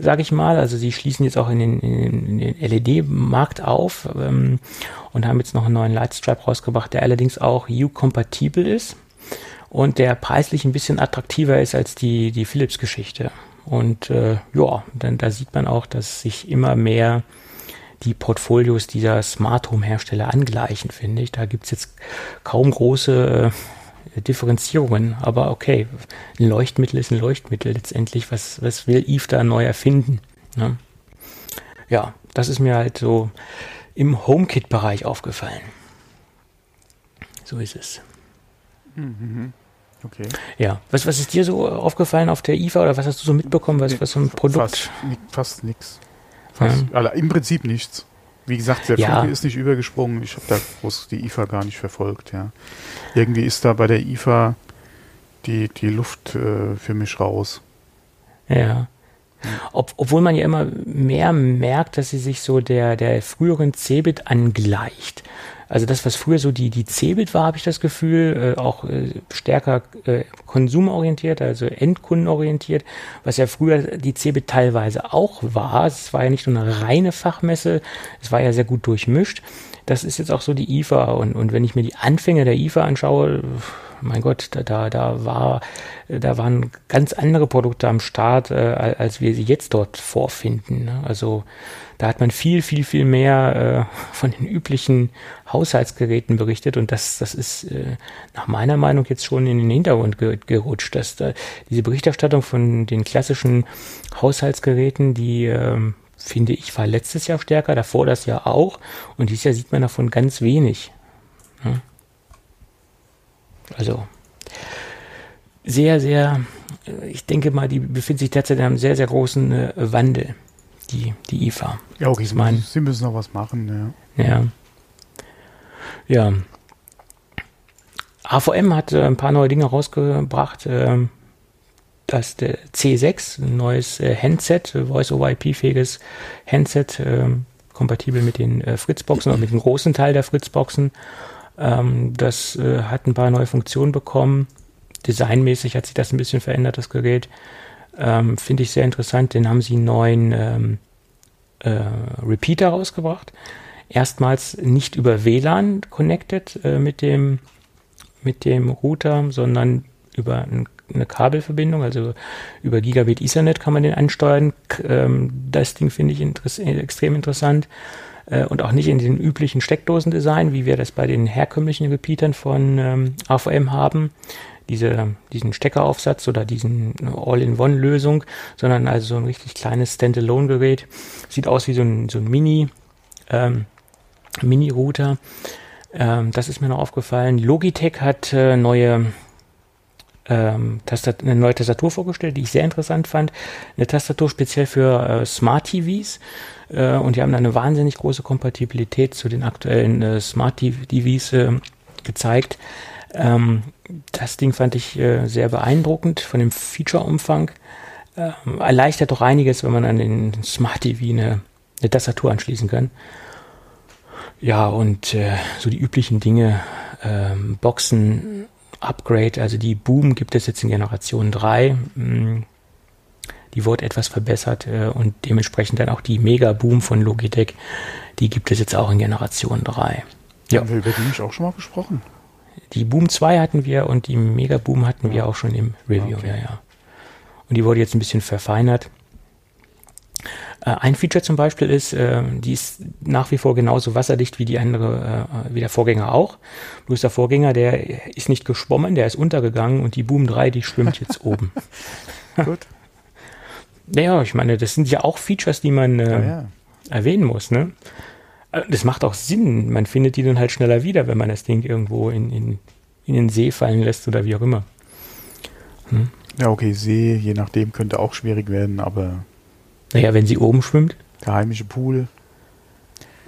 sage ich mal. Also sie schließen jetzt auch in den, in den LED-Markt auf ähm, und haben jetzt noch einen neuen Lightstripe rausgebracht, der allerdings auch Hue-kompatibel ist und der preislich ein bisschen attraktiver ist als die, die Philips-Geschichte. Und äh, ja, dann da sieht man auch, dass sich immer mehr die Portfolios dieser Smart Home Hersteller angleichen, finde ich. Da gibt es jetzt kaum große äh, Differenzierungen, aber okay, ein Leuchtmittel ist ein Leuchtmittel letztendlich. Was, was will Eve da neu erfinden? Ne? Ja, das ist mir halt so im HomeKit-Bereich aufgefallen. So ist es. Mhm. Okay. Ja. Was, was ist dir so aufgefallen auf der IFA oder was hast du so mitbekommen, was, was so ein Produkt? Fast, fast nichts. Fast, ja. also Im Prinzip nichts. Wie gesagt, der ja. Funke ist nicht übergesprungen. Ich habe da groß die IFA gar nicht verfolgt. Ja. Irgendwie ist da bei der IFA die, die Luft äh, für mich raus. Ja. Ob, obwohl man ja immer mehr merkt, dass sie sich so der, der früheren Cebit angleicht. Also das, was früher so die, die Cebit war, habe ich das Gefühl, äh, auch äh, stärker äh, konsumorientiert, also endkundenorientiert, was ja früher die Cebit teilweise auch war. Es war ja nicht nur eine reine Fachmesse, es war ja sehr gut durchmischt. Das ist jetzt auch so die IFA und, und wenn ich mir die Anfänge der IFA anschaue, mein Gott, da, da, da war, da waren ganz andere Produkte am Start, äh, als wir sie jetzt dort vorfinden. Ne? Also da hat man viel, viel, viel mehr äh, von den üblichen Haushaltsgeräten berichtet und das, das ist äh, nach meiner Meinung jetzt schon in den Hintergrund ge gerutscht, dass da diese Berichterstattung von den klassischen Haushaltsgeräten, die ähm, finde ich, war letztes Jahr stärker, davor das Jahr auch. Und dieses Jahr sieht man davon ganz wenig. Ja. Also sehr, sehr, ich denke mal, die befindet sich derzeit in einem sehr, sehr großen äh, Wandel, die, die IFA. Ja, okay, sie, mein, sie müssen noch was machen, ja. Ja. Ja. AVM hat äh, ein paar neue Dinge rausgebracht. Äh, das der C6, ein neues äh, Handset, Voice-over-IP-fähiges Handset, äh, kompatibel mit den äh, Fritzboxen oder mit dem großen Teil der Fritzboxen. Ähm, das äh, hat ein paar neue Funktionen bekommen. Designmäßig hat sich das ein bisschen verändert, das Gerät. Ähm, Finde ich sehr interessant. Den haben sie einen neuen ähm, äh, Repeater rausgebracht. Erstmals nicht über WLAN connected äh, mit dem mit dem Router, sondern über eine Kabelverbindung, also über Gigabit Ethernet kann man den ansteuern. Ähm, das Ding finde ich interess extrem interessant äh, und auch nicht in den üblichen Steckdosendesign, wie wir das bei den herkömmlichen Repeatern von ähm, AVM haben, diese, diesen Steckeraufsatz oder diesen All-in-One-Lösung, sondern also so ein richtig kleines Standalone-Gerät. Sieht aus wie so ein, so ein Mini, ähm, Mini-Router. Ähm, das ist mir noch aufgefallen. Logitech hat äh, neue ähm, eine neue Tastatur vorgestellt, die ich sehr interessant fand. Eine Tastatur speziell für äh, Smart TVs. Äh, und die haben eine wahnsinnig große Kompatibilität zu den aktuellen äh, Smart TVs äh, gezeigt. Ähm, das Ding fand ich äh, sehr beeindruckend von dem Feature-Umfang. Ähm, erleichtert doch einiges, wenn man an den Smart TV eine, eine Tastatur anschließen kann. Ja, und äh, so die üblichen Dinge, ähm, Boxen, Upgrade, also die Boom gibt es jetzt in Generation 3. Mm, die wurde etwas verbessert äh, und dementsprechend dann auch die Mega Boom von Logitech, die gibt es jetzt auch in Generation 3. Ja. Haben wir über die nicht auch schon mal gesprochen? Die Boom 2 hatten wir und die Mega Boom hatten wir auch schon im Review, okay. ja, ja. Und die wurde jetzt ein bisschen verfeinert. Äh, ein Feature zum Beispiel ist, äh, die ist nach wie vor genauso wasserdicht wie die andere, äh, wie der Vorgänger auch. Bloß der Vorgänger, der ist nicht geschwommen, der ist untergegangen und die Boom 3, die schwimmt jetzt [LAUGHS] oben. Gut. [LAUGHS] Naja, ich meine, das sind ja auch Features, die man äh, ja, ja. erwähnen muss, ne? Das macht auch Sinn. Man findet die dann halt schneller wieder, wenn man das Ding irgendwo in, in, in den See fallen lässt oder wie auch immer. Hm? Ja, okay, See, je nachdem, könnte auch schwierig werden, aber naja, wenn sie oben schwimmt. Der heimische Pool.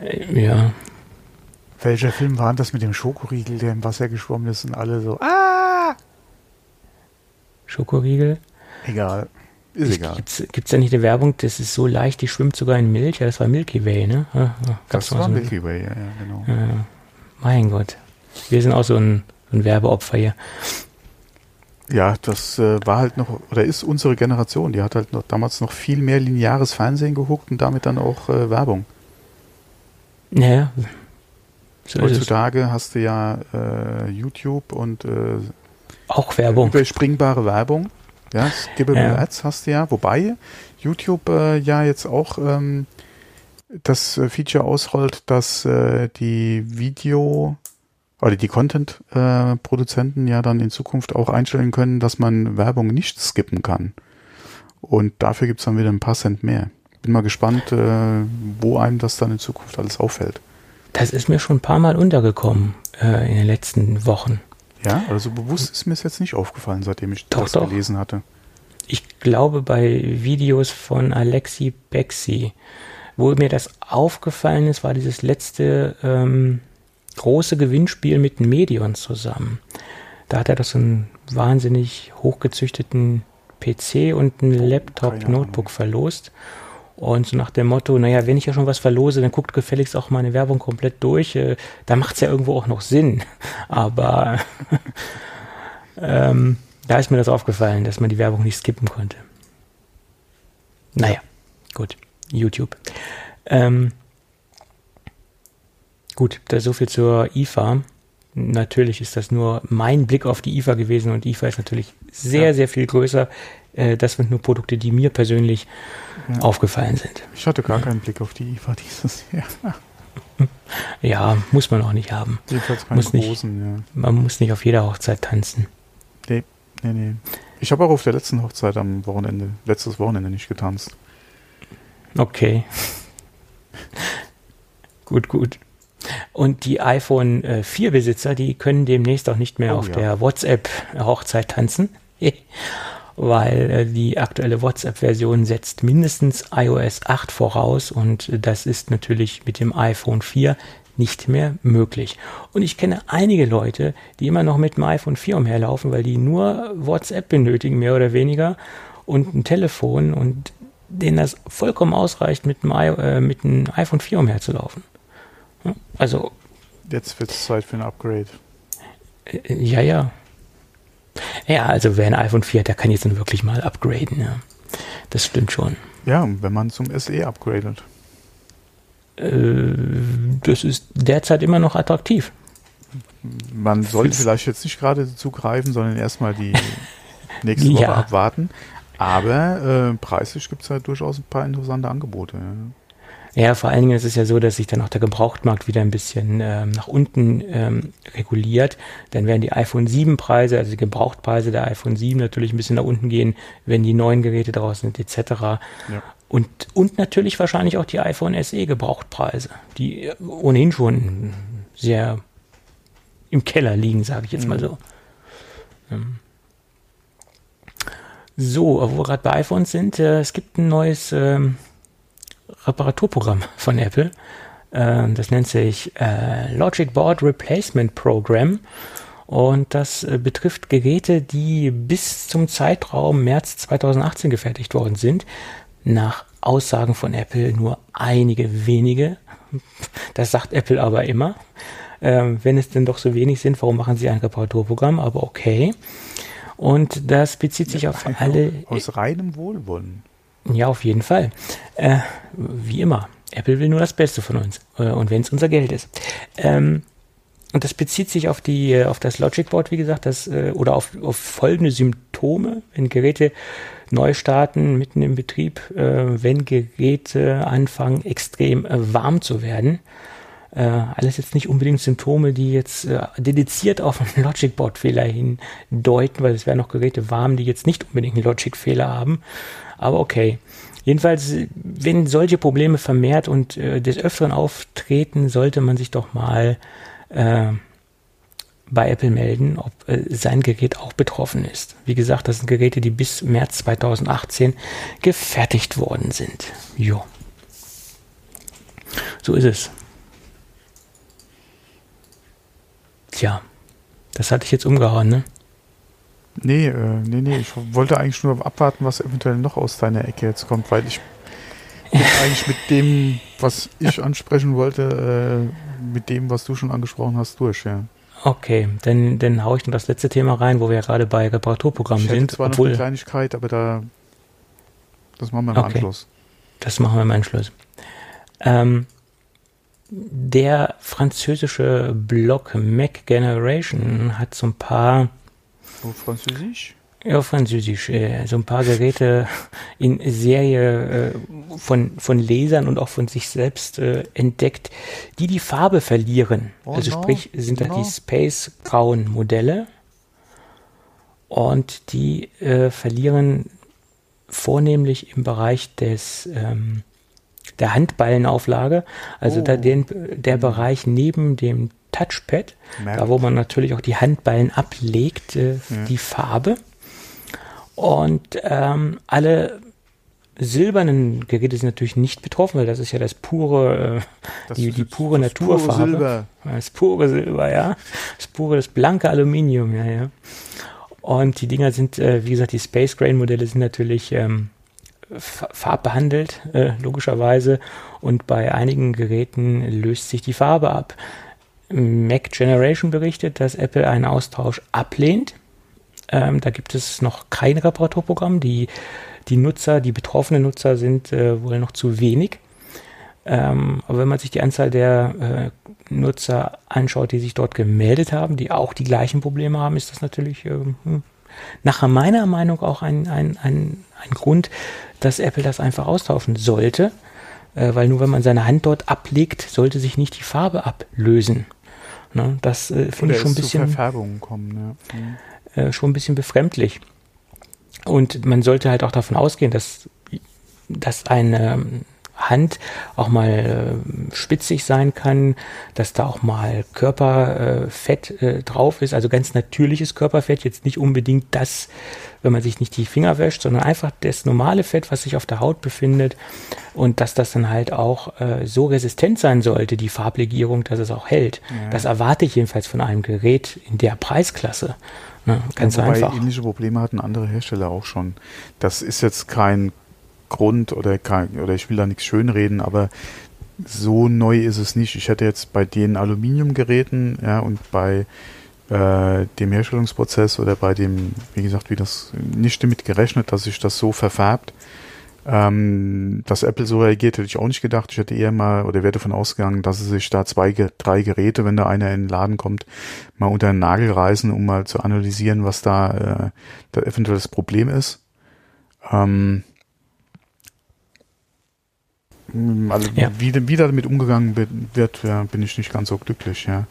Äh, ja. Welcher Film war das mit dem Schokoriegel, der im Wasser geschwommen ist und alle so, ah! Schokoriegel? Egal. Ist ich, egal. Gibt es da nicht eine Werbung, das ist so leicht, die schwimmt sogar in Milch? Ja, das war Milky Way, ne? Ja, das war so Milky Way, ja, ja genau. Ja, mein Gott. Wir sind auch so ein, so ein Werbeopfer hier. Ja, das äh, war halt noch, oder ist unsere Generation, die hat halt noch damals noch viel mehr lineares Fernsehen geguckt und damit dann auch äh, Werbung. Naja. So Heutzutage hast du ja äh, YouTube und äh, auch Werbung. Überspringbare Werbung. Ja, Skippable ja. Ads hast du ja, wobei YouTube äh, ja jetzt auch ähm, das äh, Feature ausrollt, dass äh, die Video oder die Content-Produzenten ja dann in Zukunft auch einstellen können, dass man Werbung nicht skippen kann. Und dafür gibt es dann wieder ein paar Cent mehr. Bin mal gespannt, äh, wo einem das dann in Zukunft alles auffällt. Das ist mir schon ein paar Mal untergekommen äh, in den letzten Wochen. Ja, also bewusst ist mir es jetzt nicht aufgefallen, seitdem ich doch, das doch. gelesen hatte. Ich glaube bei Videos von Alexi Bexi, wo mir das aufgefallen ist, war dieses letzte ähm, große Gewinnspiel mit Medion zusammen. Da hat er doch so einen wahnsinnig hochgezüchteten PC und ein Laptop-Notebook verlost. Und so nach dem Motto, naja, wenn ich ja schon was verlose, dann guckt gefälligst auch meine Werbung komplett durch. Äh, da macht es ja irgendwo auch noch Sinn. [LAUGHS] Aber [LAUGHS] ähm, da ist mir das aufgefallen, dass man die Werbung nicht skippen konnte. Naja, gut. YouTube. Ähm, Gut, da so viel zur IFA. Natürlich ist das nur mein Blick auf die IFA gewesen und IFA ist natürlich sehr, ja. sehr viel größer. Äh, das sind nur Produkte, die mir persönlich ja. aufgefallen sind. Ich hatte gar keinen Blick auf die IFA dieses Jahr. [LAUGHS] Ja, muss man auch nicht haben. Jedenfalls keine muss großen, nicht, ja. Man muss nicht auf jeder Hochzeit tanzen. Nee, nee, nee. Ich habe auch auf der letzten Hochzeit am Wochenende, letztes Wochenende nicht getanzt. Okay. [LAUGHS] gut, gut. Und die iPhone 4 äh, Besitzer, die können demnächst auch nicht mehr oh, auf ja. der WhatsApp-Hochzeit tanzen, [LAUGHS] weil äh, die aktuelle WhatsApp-Version setzt mindestens iOS 8 voraus und das ist natürlich mit dem iPhone 4 nicht mehr möglich. Und ich kenne einige Leute, die immer noch mit dem iPhone 4 umherlaufen, weil die nur WhatsApp benötigen, mehr oder weniger, und ein Telefon und denen das vollkommen ausreicht, mit dem, äh, mit dem iPhone 4 umherzulaufen. Also. Jetzt wird es Zeit für ein Upgrade. Äh, ja, ja. Ja, also wer ein iPhone 4 hat, der kann jetzt nun wirklich mal upgraden, ja. Das stimmt schon. Ja, wenn man zum SE upgradet. Äh, das ist derzeit immer noch attraktiv. man sollte vielleicht jetzt nicht gerade zugreifen, sondern erstmal die [LAUGHS] nächste Woche ja. abwarten. Aber äh, preislich gibt es ja durchaus ein paar interessante Angebote. Ja. Ja, vor allen Dingen ist es ja so, dass sich dann auch der Gebrauchtmarkt wieder ein bisschen ähm, nach unten ähm, reguliert. Dann werden die iPhone 7 Preise, also die Gebrauchtpreise der iPhone 7 natürlich ein bisschen nach unten gehen, wenn die neuen Geräte draußen sind etc. Ja. Und, und natürlich wahrscheinlich auch die iPhone SE Gebrauchtpreise, die ohnehin schon sehr im Keller liegen, sage ich jetzt mal mhm. so. Ähm. So, wo wir gerade bei iPhones sind, äh, es gibt ein neues ähm, Reparaturprogramm von Apple. Äh, das nennt sich äh, Logic Board Replacement Program. Und das äh, betrifft Geräte, die bis zum Zeitraum März 2018 gefertigt worden sind. Nach Aussagen von Apple nur einige wenige. Das sagt Apple aber immer. Ähm, wenn es denn doch so wenig sind, warum machen sie ein Reparaturprogramm? Aber okay. Und das bezieht sich auf alle. Aus reinem Wohlwollen. Ja, auf jeden Fall. Äh, wie immer. Apple will nur das Beste von uns. Äh, und wenn es unser Geld ist. Ähm, und das bezieht sich auf die, äh, auf das Logic Board, wie gesagt, das, äh, oder auf, auf folgende Symptome, wenn Geräte neu starten, mitten im Betrieb, äh, wenn Geräte anfangen, extrem warm zu werden. Alles jetzt nicht unbedingt Symptome, die jetzt dediziert auf einen [LAUGHS] Logic Board Fehler hindeuten, weil es wären noch Geräte warm, die jetzt nicht unbedingt einen Logic Fehler haben. Aber okay. Jedenfalls, wenn solche Probleme vermehrt und äh, des Öfteren auftreten, sollte man sich doch mal äh, bei Apple melden, ob äh, sein Gerät auch betroffen ist. Wie gesagt, das sind Geräte, die bis März 2018 gefertigt worden sind. Jo. So ist es. Tja, das hatte ich jetzt umgehauen, ne? Nee, äh, nee, nee, ich wollte eigentlich nur abwarten, was eventuell noch aus deiner Ecke jetzt kommt, weil ich bin [LAUGHS] eigentlich mit dem, was ich ansprechen wollte, äh, mit dem, was du schon angesprochen hast, durch, ja. Okay, dann, dann haue ich noch das letzte Thema rein, wo wir ja gerade bei Reparaturprogrammen ich sind. zwar obwohl, noch eine Kleinigkeit, aber da, das machen wir im okay. Anschluss. Das machen wir im Anschluss. Ähm, der französische Blog Mac Generation hat so ein paar Oh, Französisch? Ja, Französisch. Äh, so ein paar Geräte in Serie äh, von, von Lesern und auch von sich selbst äh, entdeckt, die die Farbe verlieren. Oh, also sprich, sind no. das die Space Grauen Modelle und die äh, verlieren vornehmlich im Bereich des ähm, der Handballenauflage, also oh. da den, der Bereich neben dem Touchpad, Merkt. da wo man natürlich auch die Handballen ablegt, äh, ja. die Farbe. Und ähm, alle silbernen Geräte sind natürlich nicht betroffen, weil das ist ja das pure, äh, das die, die pure das Naturfarbe. Pure Silber. Das pure Silber, ja. Das pure, das blanke Aluminium, ja, ja. Und die Dinger sind, äh, wie gesagt, die Space Grain Modelle sind natürlich ähm, farbbehandelt, äh, logischerweise. Und bei einigen Geräten löst sich die Farbe ab. Mac Generation berichtet, dass Apple einen Austausch ablehnt. Ähm, da gibt es noch kein Reparaturprogramm. Die, die Nutzer, die betroffenen Nutzer sind äh, wohl noch zu wenig. Ähm, aber wenn man sich die Anzahl der äh, Nutzer anschaut, die sich dort gemeldet haben, die auch die gleichen Probleme haben, ist das natürlich äh, nach meiner Meinung auch ein, ein, ein, ein Grund, dass Apple das einfach austauschen sollte. Äh, weil nur wenn man seine Hand dort ablegt, sollte sich nicht die Farbe ablösen. Ne? Das äh, finde ich schon ein bisschen. Verfärbungen kommen, ja. Äh, schon ein bisschen befremdlich. Und man sollte halt auch davon ausgehen, dass, dass eine Hand auch mal äh, spitzig sein kann, dass da auch mal Körperfett äh, äh, drauf ist, also ganz natürliches Körperfett, jetzt nicht unbedingt das, wenn man sich nicht die Finger wäscht, sondern einfach das normale Fett, was sich auf der Haut befindet und dass das dann halt auch äh, so resistent sein sollte, die Farblegierung, dass es auch hält. Ja. Das erwarte ich jedenfalls von einem Gerät in der Preisklasse. Ne, ganz ja, wobei einfach. Ähnliche Probleme hatten andere Hersteller auch schon. Das ist jetzt kein Grund oder, oder ich will da nichts schönreden, aber so neu ist es nicht. Ich hätte jetzt bei den Aluminiumgeräten ja, und bei äh, dem Herstellungsprozess oder bei dem, wie gesagt, wie das nicht damit gerechnet, dass sich das so verfärbt. Ähm, dass Apple so reagiert, hätte ich auch nicht gedacht. Ich hätte eher mal oder wäre davon ausgegangen, dass sie sich da zwei, drei Geräte, wenn da einer in den Laden kommt, mal unter den Nagel reißen, um mal zu analysieren, was da, äh, da eventuell das Problem ist. Ähm, also ja. wie, wie damit umgegangen wird, bin ich nicht ganz so glücklich, ja.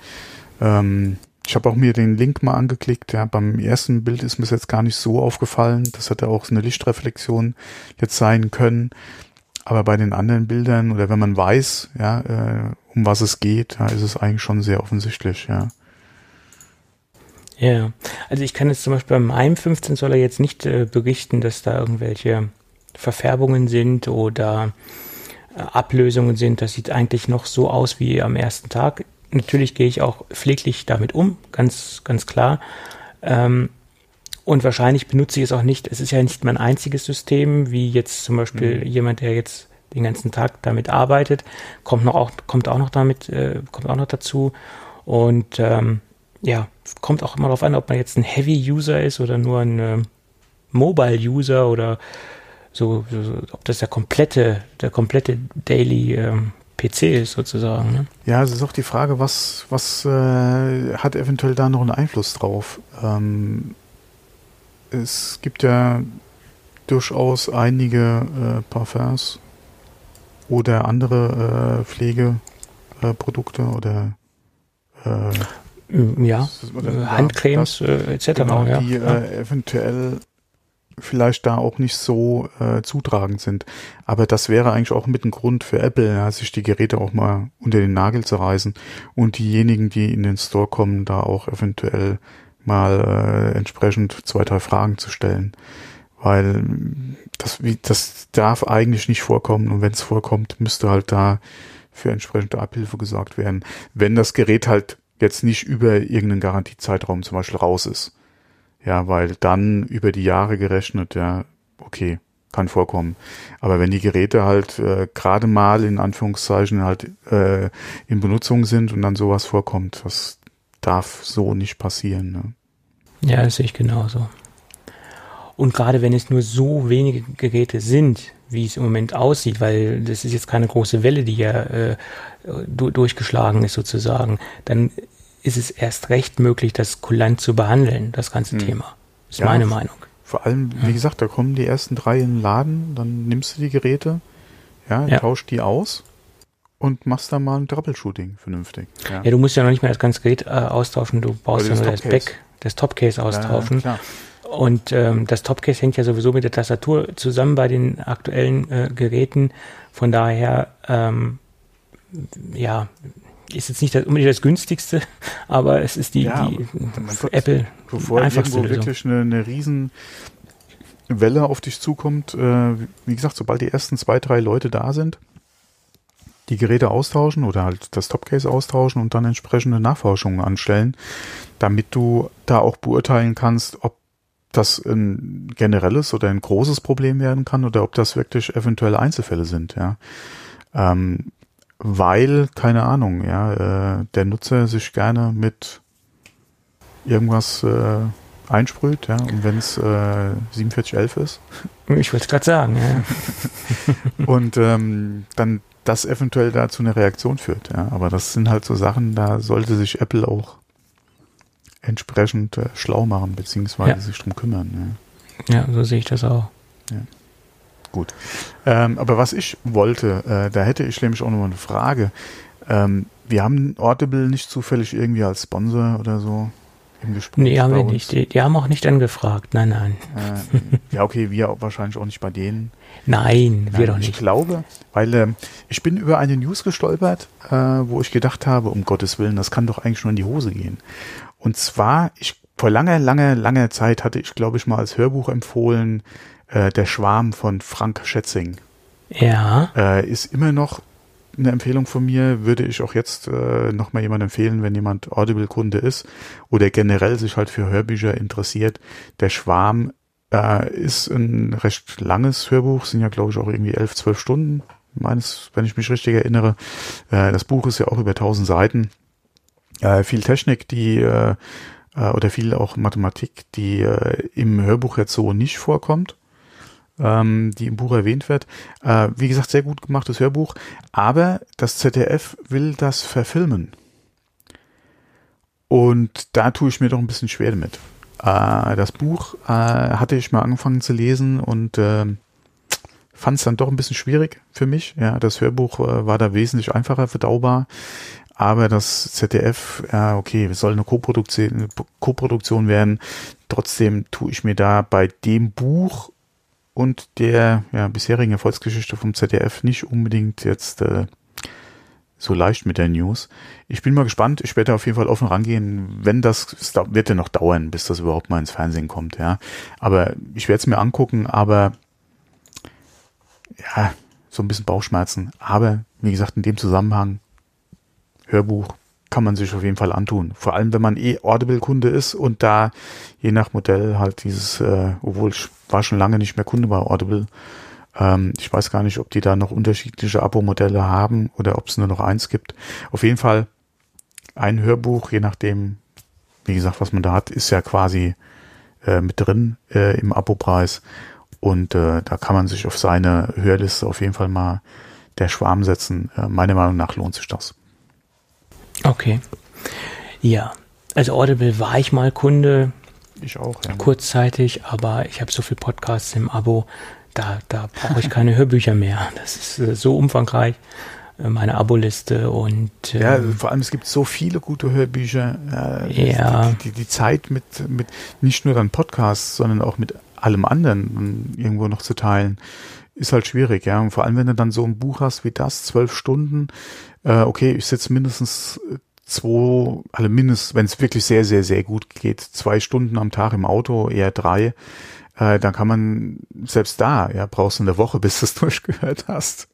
Ähm, ich habe auch mir den Link mal angeklickt. Ja, beim ersten Bild ist mir jetzt gar nicht so aufgefallen. Das hätte auch eine Lichtreflexion jetzt sein können. Aber bei den anderen Bildern oder wenn man weiß, ja, äh, um was es geht, ja, ist es eigentlich schon sehr offensichtlich, ja. Ja, also ich kann jetzt zum Beispiel beim meinem 15 Zoller jetzt nicht äh, berichten, dass da irgendwelche Verfärbungen sind oder Ablösungen sind. Das sieht eigentlich noch so aus wie am ersten Tag natürlich gehe ich auch pfleglich damit um, ganz, ganz klar. Ähm, und wahrscheinlich benutze ich es auch nicht. Es ist ja nicht mein einziges System, wie jetzt zum Beispiel mhm. jemand, der jetzt den ganzen Tag damit arbeitet, kommt noch auch, kommt auch noch damit, äh, kommt auch noch dazu. Und ähm, ja, kommt auch immer darauf an, ob man jetzt ein Heavy-User ist oder nur ein äh, Mobile-User oder so, so, ob das der komplette, der komplette Daily ähm, PC ist sozusagen. Ne? Ja, es ist auch die Frage, was, was äh, hat eventuell da noch einen Einfluss drauf? Ähm, es gibt ja durchaus einige äh, Parfums oder andere äh, Pflegeprodukte oder äh, ja, Handcremes äh, etc. Genau, ja. die äh, eventuell vielleicht da auch nicht so äh, zutragend sind. Aber das wäre eigentlich auch mit ein Grund für Apple, ja, sich die Geräte auch mal unter den Nagel zu reißen und diejenigen, die in den Store kommen, da auch eventuell mal äh, entsprechend zwei, drei Fragen zu stellen. Weil das, wie, das darf eigentlich nicht vorkommen und wenn es vorkommt, müsste halt da für entsprechende Abhilfe gesorgt werden. Wenn das Gerät halt jetzt nicht über irgendeinen Garantiezeitraum zum Beispiel raus ist. Ja, weil dann über die Jahre gerechnet, ja, okay, kann vorkommen. Aber wenn die Geräte halt äh, gerade mal in Anführungszeichen halt äh, in Benutzung sind und dann sowas vorkommt, das darf so nicht passieren. Ne? Ja, das sehe ich genauso. Und gerade wenn es nur so wenige Geräte sind, wie es im Moment aussieht, weil das ist jetzt keine große Welle, die ja äh, durchgeschlagen ist sozusagen, dann ist es erst recht möglich, das kulant zu behandeln, das ganze hm. Thema. Ist ja, meine Meinung. Vor allem, wie ja. gesagt, da kommen die ersten drei in den Laden, dann nimmst du die Geräte, ja, ja. tauscht die aus und machst da mal ein Troubleshooting vernünftig. Ja. ja, du musst ja noch nicht mehr das ganze Gerät äh, austauschen, du baust ja nur das Back, das Topcase austauschen. Ja, und ähm, das Topcase hängt ja sowieso mit der Tastatur zusammen bei den aktuellen äh, Geräten. Von daher, ähm, ja, ist jetzt nicht das, unbedingt das günstigste, [LAUGHS] aber es ist die, ja, die Apple bevor irgendwo wirklich eine, eine riesen Welle auf dich zukommt, äh, wie gesagt, sobald die ersten zwei, drei Leute da sind, die Geräte austauschen oder halt das Topcase austauschen und dann entsprechende Nachforschungen anstellen, damit du da auch beurteilen kannst, ob das ein generelles oder ein großes Problem werden kann oder ob das wirklich eventuell Einzelfälle sind, ja. Ähm, weil, keine Ahnung, ja, äh, der Nutzer sich gerne mit irgendwas äh, einsprüht, ja, und wenn es äh, 4711 ist. Ich wollte es gerade sagen, ja. [LAUGHS] und ähm, dann das eventuell da zu einer Reaktion führt, ja. Aber das sind halt so Sachen, da sollte sich Apple auch entsprechend äh, schlau machen, beziehungsweise ja. sich drum kümmern. Ja. ja, so sehe ich das auch. Ja. Gut. Ähm, aber was ich wollte, äh, da hätte ich nämlich auch noch mal eine Frage. Ähm, wir haben Audible nicht zufällig irgendwie als Sponsor oder so im Gespräch. Nee, haben wir nicht. Die, die, haben auch nicht angefragt. Nein, nein. Äh, ja, okay, wir wahrscheinlich auch nicht bei denen. Nein, nein wir doch nicht. Ich glaube, weil äh, ich bin über eine News gestolpert, äh, wo ich gedacht habe, um Gottes Willen, das kann doch eigentlich nur in die Hose gehen. Und zwar, ich vor langer, langer, langer Zeit hatte ich, glaube ich, mal als Hörbuch empfohlen, äh, Der Schwarm von Frank Schätzing. Ja. Äh, ist immer noch eine Empfehlung von mir, würde ich auch jetzt äh, nochmal jemand empfehlen, wenn jemand Audible-Kunde ist oder generell sich halt für Hörbücher interessiert. Der Schwarm äh, ist ein recht langes Hörbuch, sind ja glaube ich auch irgendwie elf, zwölf Stunden, meines, wenn ich mich richtig erinnere. Äh, das Buch ist ja auch über tausend Seiten. Äh, viel Technik, die äh, äh, oder viel auch Mathematik, die äh, im Hörbuch jetzt so nicht vorkommt. Ähm, die im Buch erwähnt wird. Äh, wie gesagt, sehr gut gemachtes Hörbuch, aber das ZDF will das verfilmen. Und da tue ich mir doch ein bisschen schwer damit. Äh, das Buch äh, hatte ich mal angefangen zu lesen und äh, fand es dann doch ein bisschen schwierig für mich. Ja, das Hörbuch äh, war da wesentlich einfacher verdaubar. Aber das ZDF, ja, okay, es soll eine Co-Produktion Co werden. Trotzdem tue ich mir da bei dem Buch und der ja, bisherigen Erfolgsgeschichte vom ZDF nicht unbedingt jetzt äh, so leicht mit der News. Ich bin mal gespannt. Ich werde auf jeden Fall offen rangehen. Wenn das, es wird ja noch dauern, bis das überhaupt mal ins Fernsehen kommt, ja. Aber ich werde es mir angucken, aber ja, so ein bisschen Bauchschmerzen. Aber wie gesagt, in dem Zusammenhang Hörbuch kann man sich auf jeden Fall antun. Vor allem, wenn man eh Audible-Kunde ist und da je nach Modell halt dieses, äh, obwohl ich war schon lange nicht mehr Kunde bei Audible. Ähm, ich weiß gar nicht, ob die da noch unterschiedliche Abo-Modelle haben oder ob es nur noch eins gibt. Auf jeden Fall ein Hörbuch, je nachdem, wie gesagt, was man da hat, ist ja quasi äh, mit drin äh, im Abo-Preis. Und äh, da kann man sich auf seine Hörliste auf jeden Fall mal der Schwarm setzen. Äh, meiner Meinung nach lohnt sich das. Okay. Ja. Also Audible war ich mal Kunde. Ich auch. Ja. Kurzzeitig, aber ich habe so viel Podcasts im Abo, da, da brauche ich keine [LAUGHS] Hörbücher mehr. Das ist äh, so umfangreich, äh, meine Aboliste und ähm, ja, vor allem es gibt so viele gute Hörbücher. Äh, ja. Die, die, die, Zeit mit, mit nicht nur dann Podcasts, sondern auch mit allem anderen irgendwo noch zu teilen, ist halt schwierig, ja. Und vor allem, wenn du dann so ein Buch hast wie das, zwölf Stunden, äh, okay, ich sitze mindestens äh, zwei, also mindestens, wenn es wirklich sehr, sehr, sehr gut geht, zwei Stunden am Tag im Auto, eher drei, äh, dann kann man selbst da, ja, brauchst du eine Woche, [LAUGHS] bis du es durchgehört hast.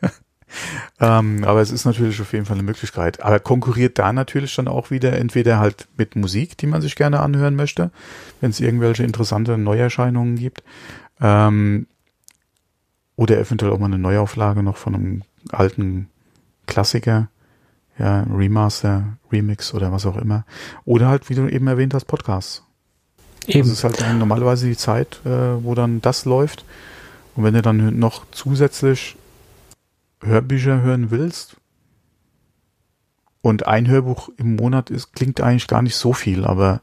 [LAUGHS] ähm, aber es ist natürlich auf jeden Fall eine Möglichkeit. Aber konkurriert da natürlich dann auch wieder entweder halt mit Musik, die man sich gerne anhören möchte, wenn es irgendwelche interessante Neuerscheinungen gibt, ähm, oder eventuell auch mal eine Neuauflage noch von einem alten Klassiker, ja, Remaster, Remix oder was auch immer. Oder halt, wie du eben erwähnt hast, Podcasts. Eben. Das ist halt dann normalerweise die Zeit, äh, wo dann das läuft. Und wenn du dann noch zusätzlich Hörbücher hören willst, und ein Hörbuch im Monat ist, klingt eigentlich gar nicht so viel, aber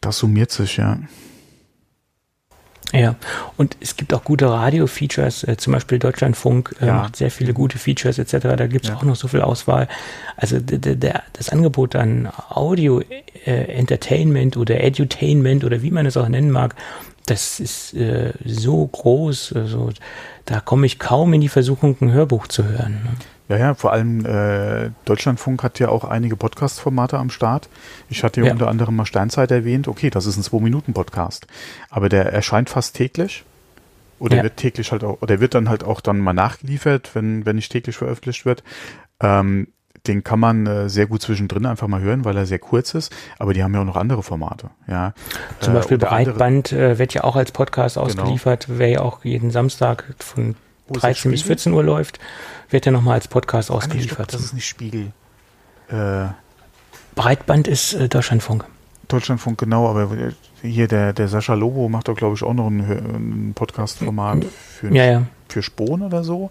das summiert sich, ja. Ja, und es gibt auch gute Radio-Features, äh, zum Beispiel Deutschlandfunk äh, ja. macht sehr viele gute Features etc. Da gibt es ja. auch noch so viel Auswahl. Also der, das Angebot an Audio-Entertainment äh, oder Edutainment oder wie man es auch nennen mag, das ist äh, so groß, also da komme ich kaum in die Versuchung, ein Hörbuch zu hören. Ne? Ja, ja, vor allem äh, Deutschlandfunk hat ja auch einige Podcast-Formate am Start. Ich hatte ja, ja, unter anderem mal Steinzeit erwähnt. Okay, das ist ein Zwei-Minuten-Podcast. Aber der erscheint fast täglich. Oder ja. wird täglich halt auch, oder wird dann halt auch dann mal nachgeliefert, wenn, wenn nicht täglich veröffentlicht wird. Ähm, den kann man äh, sehr gut zwischendrin einfach mal hören, weil er sehr kurz ist. Aber die haben ja auch noch andere Formate. Ja. Zum äh, Beispiel Breitband äh, wird ja auch als Podcast genau. ausgeliefert, genau. wer ja auch jeden Samstag von 13 bis 14 Uhr läuft wird ja nochmal als Podcast ausgeliefert. das ist nicht Spiegel. Äh, Breitband ist äh, Deutschlandfunk. Deutschlandfunk, genau, aber hier der, der Sascha Lobo macht doch, glaube ich, auch noch ein, ein Podcast-Format für, ja, ja. für Spohn oder so.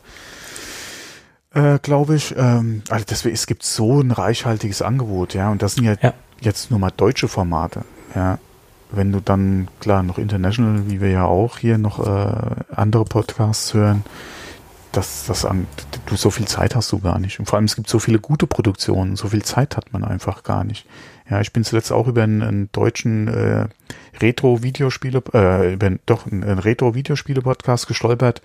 Äh, glaube ich. Ähm, also das, es gibt so ein reichhaltiges Angebot, ja, und das sind ja, ja, jetzt nur mal deutsche Formate, ja. Wenn du dann, klar, noch international, wie wir ja auch hier noch äh, andere Podcasts hören, das, das du so viel Zeit hast du gar nicht. Und vor allem es gibt so viele gute Produktionen, so viel Zeit hat man einfach gar nicht. Ja, ich bin zuletzt auch über einen, einen deutschen äh, Retro-Videospiele, äh, über doch einen Retro-Videospiele-Podcast gestolpert,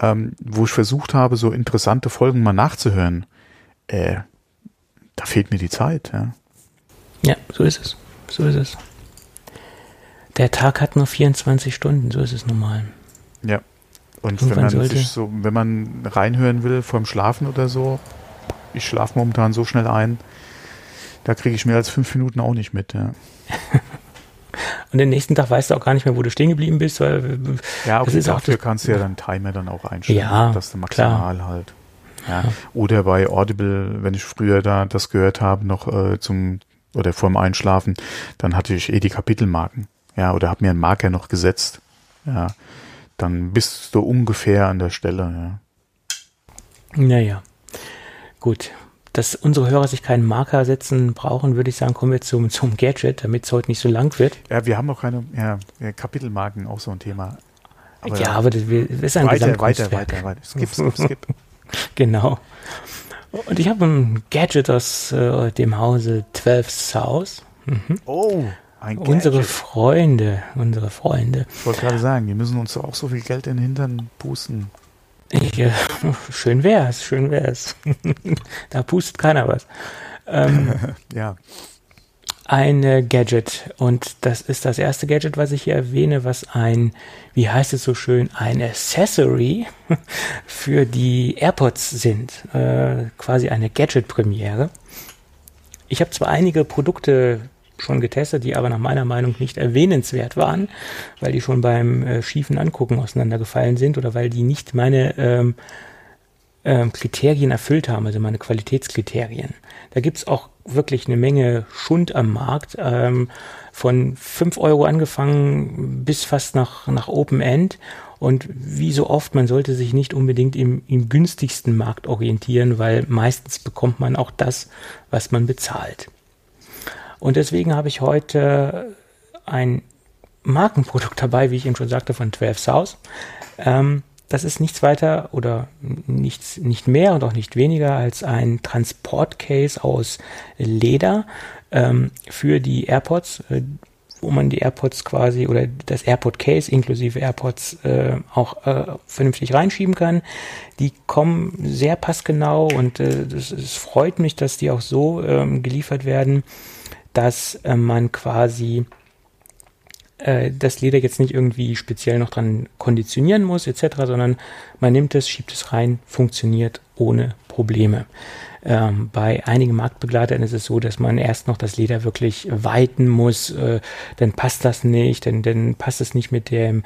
ähm, wo ich versucht habe, so interessante Folgen mal nachzuhören. Äh, da fehlt mir die Zeit, ja. Ja, so ist es. So ist es. Der Tag hat nur 24 Stunden, so ist es normal. Ja, und wenn man sollte. sich so, wenn man reinhören will vorm Schlafen oder so, ich schlafe momentan so schnell ein, da kriege ich mehr als fünf Minuten auch nicht mit. Ja. [LAUGHS] Und den nächsten Tag weißt du auch gar nicht mehr, wo du stehen geblieben bist. Weil ja, okay, dafür kannst du ja dann Timer dann auch einstellen. Ja, dass du maximal klar. halt. Ja. Oder bei Audible, wenn ich früher da das gehört habe, noch äh, zum oder vorm Einschlafen, dann hatte ich eh die Kapitelmarken. Ja, oder habe mir einen Marker noch gesetzt. Ja, dann bist du ungefähr an der Stelle. Ja. Naja, gut. Dass unsere Hörer sich keinen Marker setzen brauchen, würde ich sagen, kommen wir zum, zum Gadget, damit es heute nicht so lang wird. Ja, wir haben auch keine ja, Kapitelmarken, auch so ein Thema. Aber ja, aber das, ist ein weiter, weiter, weiter, weiter. Skip, skip, skip. [LAUGHS] genau. Und ich habe ein Gadget aus äh, dem Hause 12 South. Mhm. Oh, ein Gadget. Unsere Freunde, unsere Freunde. Ich wollte gerade sagen, die müssen uns auch so viel Geld in den Hintern pusten. Ich, äh, [LAUGHS] schön wär's, schön wär's. [LAUGHS] da pustet keiner was. Ähm, [LAUGHS] ja ein Gadget und das ist das erste Gadget, was ich hier erwähne, was ein, wie heißt es so schön, ein Accessory für die AirPods sind, äh, quasi eine Gadget-Premiere. Ich habe zwar einige Produkte schon getestet, die aber nach meiner Meinung nicht erwähnenswert waren, weil die schon beim äh, schiefen Angucken auseinandergefallen sind oder weil die nicht meine ähm, ähm, Kriterien erfüllt haben, also meine Qualitätskriterien. Da gibt's auch wirklich eine Menge Schund am Markt, ähm, von fünf Euro angefangen bis fast nach, nach Open End. Und wie so oft, man sollte sich nicht unbedingt im, im günstigsten Markt orientieren, weil meistens bekommt man auch das, was man bezahlt. Und deswegen habe ich heute ein Markenprodukt dabei, wie ich eben schon sagte, von 12 South. Ähm, das ist nichts weiter oder nichts, nicht mehr und auch nicht weniger als ein Transportcase aus Leder ähm, für die AirPods, äh, wo man die AirPods quasi oder das AirPod Case inklusive AirPods äh, auch äh, vernünftig reinschieben kann. Die kommen sehr passgenau und äh, es freut mich, dass die auch so ähm, geliefert werden, dass äh, man quasi äh, das Leder jetzt nicht irgendwie speziell noch dran konditionieren muss etc., sondern man nimmt es, schiebt es rein, funktioniert ohne Probleme. Ähm, bei einigen Marktbegleitern ist es so, dass man erst noch das Leder wirklich weiten muss, äh, dann passt das nicht, dann, dann passt es nicht mit dem,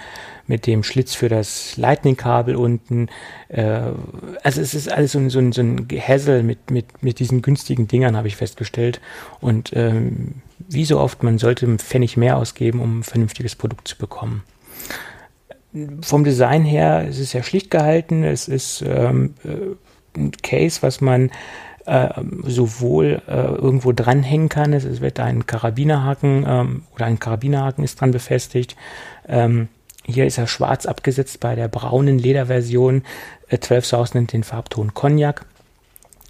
mit dem Schlitz für das Lightning-Kabel unten. Äh, also es ist alles so ein, so ein, so ein Gehässel mit, mit, mit diesen günstigen Dingern, habe ich festgestellt. Und ähm, wie so oft, man sollte einen Pfennig mehr ausgeben, um ein vernünftiges Produkt zu bekommen. Vom Design her ist es sehr schlicht gehalten. Es ist ähm, äh, ein Case, was man äh, sowohl äh, irgendwo dranhängen kann. Es, wird ein Karabinerhaken ähm, oder ein Karabinerhaken ist dran befestigt. Ähm, hier ist er schwarz abgesetzt bei der braunen Lederversion. Äh, 12 South nennt den Farbton Cognac.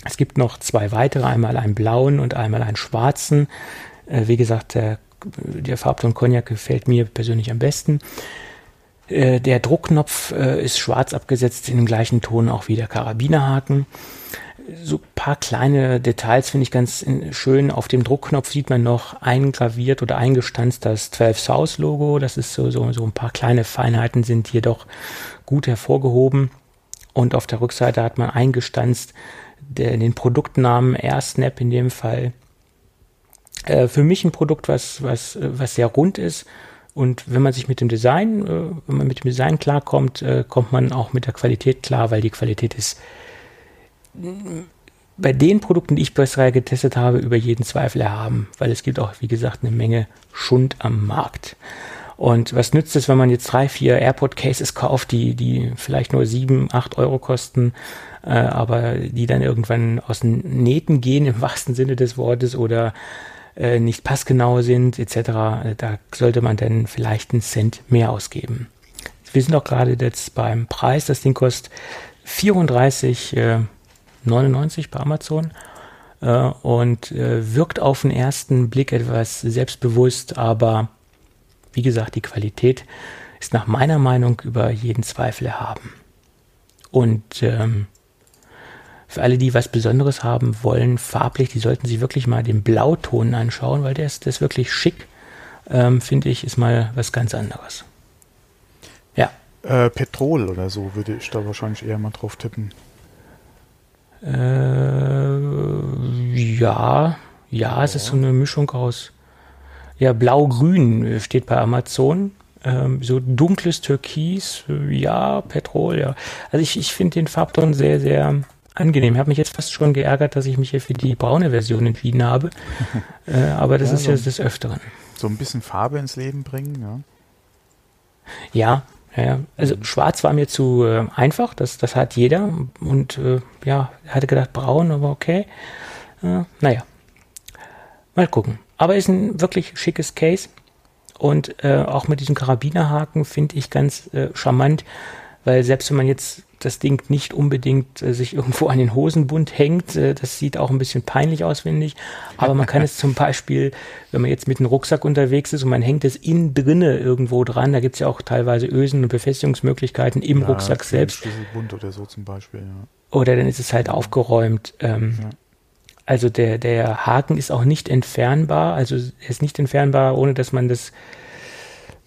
Es gibt noch zwei weitere, einmal einen blauen und einmal einen schwarzen. Äh, wie gesagt, der, der Farbton Cognac gefällt mir persönlich am besten. Äh, der Druckknopf äh, ist schwarz abgesetzt in dem gleichen Ton auch wie der Karabinerhaken. So ein paar kleine Details finde ich ganz schön. Auf dem Druckknopf sieht man noch eingraviert oder eingestanzt das 12 South Logo. Das ist so, so, so ein paar kleine Feinheiten sind hier doch gut hervorgehoben. Und auf der Rückseite hat man eingestanzt den Produktnamen AirSnap in dem Fall äh, für mich ein Produkt, was, was, was sehr rund ist. Und wenn man sich mit dem Design, äh, wenn man mit dem Design klarkommt, äh, kommt man auch mit der Qualität klar, weil die Qualität ist bei den Produkten, die ich bisher getestet habe, über jeden Zweifel erhaben, weil es gibt auch, wie gesagt, eine Menge Schund am Markt. Und was nützt es, wenn man jetzt drei, vier AirPod-Cases kauft, die, die vielleicht nur sieben, acht Euro kosten, äh, aber die dann irgendwann aus den Nähten gehen im wahrsten Sinne des Wortes oder äh, nicht passgenau sind etc., äh, da sollte man dann vielleicht einen Cent mehr ausgeben. Wir sind auch gerade jetzt beim Preis, das Ding kostet 34,99 äh, bei Amazon und wirkt auf den ersten Blick etwas selbstbewusst, aber wie gesagt, die Qualität ist nach meiner Meinung über jeden Zweifel erhaben. Und ähm, für alle, die was Besonderes haben wollen, farblich, die sollten sich wirklich mal den Blauton anschauen, weil der ist, der ist wirklich schick. Ähm, Finde ich, ist mal was ganz anderes. Ja. Äh, Petrol oder so würde ich da wahrscheinlich eher mal drauf tippen. Äh, ja, ja, es ist so eine Mischung aus ja, blau-grün steht bei Amazon. Ähm, so dunkles Türkis, ja, Petrol, ja. Also ich, ich finde den Farbton sehr, sehr angenehm. Ich habe mich jetzt fast schon geärgert, dass ich mich hier für die braune Version entschieden habe. [LAUGHS] äh, aber das ja, ist so ja des Öfteren. So ein bisschen Farbe ins Leben bringen, ja. Ja, Ja, also mhm. schwarz war mir zu äh, einfach, das, das hat jeder. Und äh, ja, hatte gedacht braun, aber okay. Äh, naja, mal gucken. Aber ist ein wirklich schickes Case. Und äh, auch mit diesem Karabinerhaken finde ich ganz äh, charmant, weil selbst wenn man jetzt das Ding nicht unbedingt äh, sich irgendwo an den Hosenbund hängt. Äh, das sieht auch ein bisschen peinlich aus, finde ich. Aber man kann es zum Beispiel, wenn man jetzt mit einem Rucksack unterwegs ist und man hängt es innen drinne irgendwo dran, da gibt es ja auch teilweise Ösen und Befestigungsmöglichkeiten im ja, Rucksack selbst. Schlüsselbund oder so zum Beispiel, ja. Oder dann ist es halt aufgeräumt. Ähm, ja. Also der, der Haken ist auch nicht entfernbar, also er ist nicht entfernbar, ohne dass man das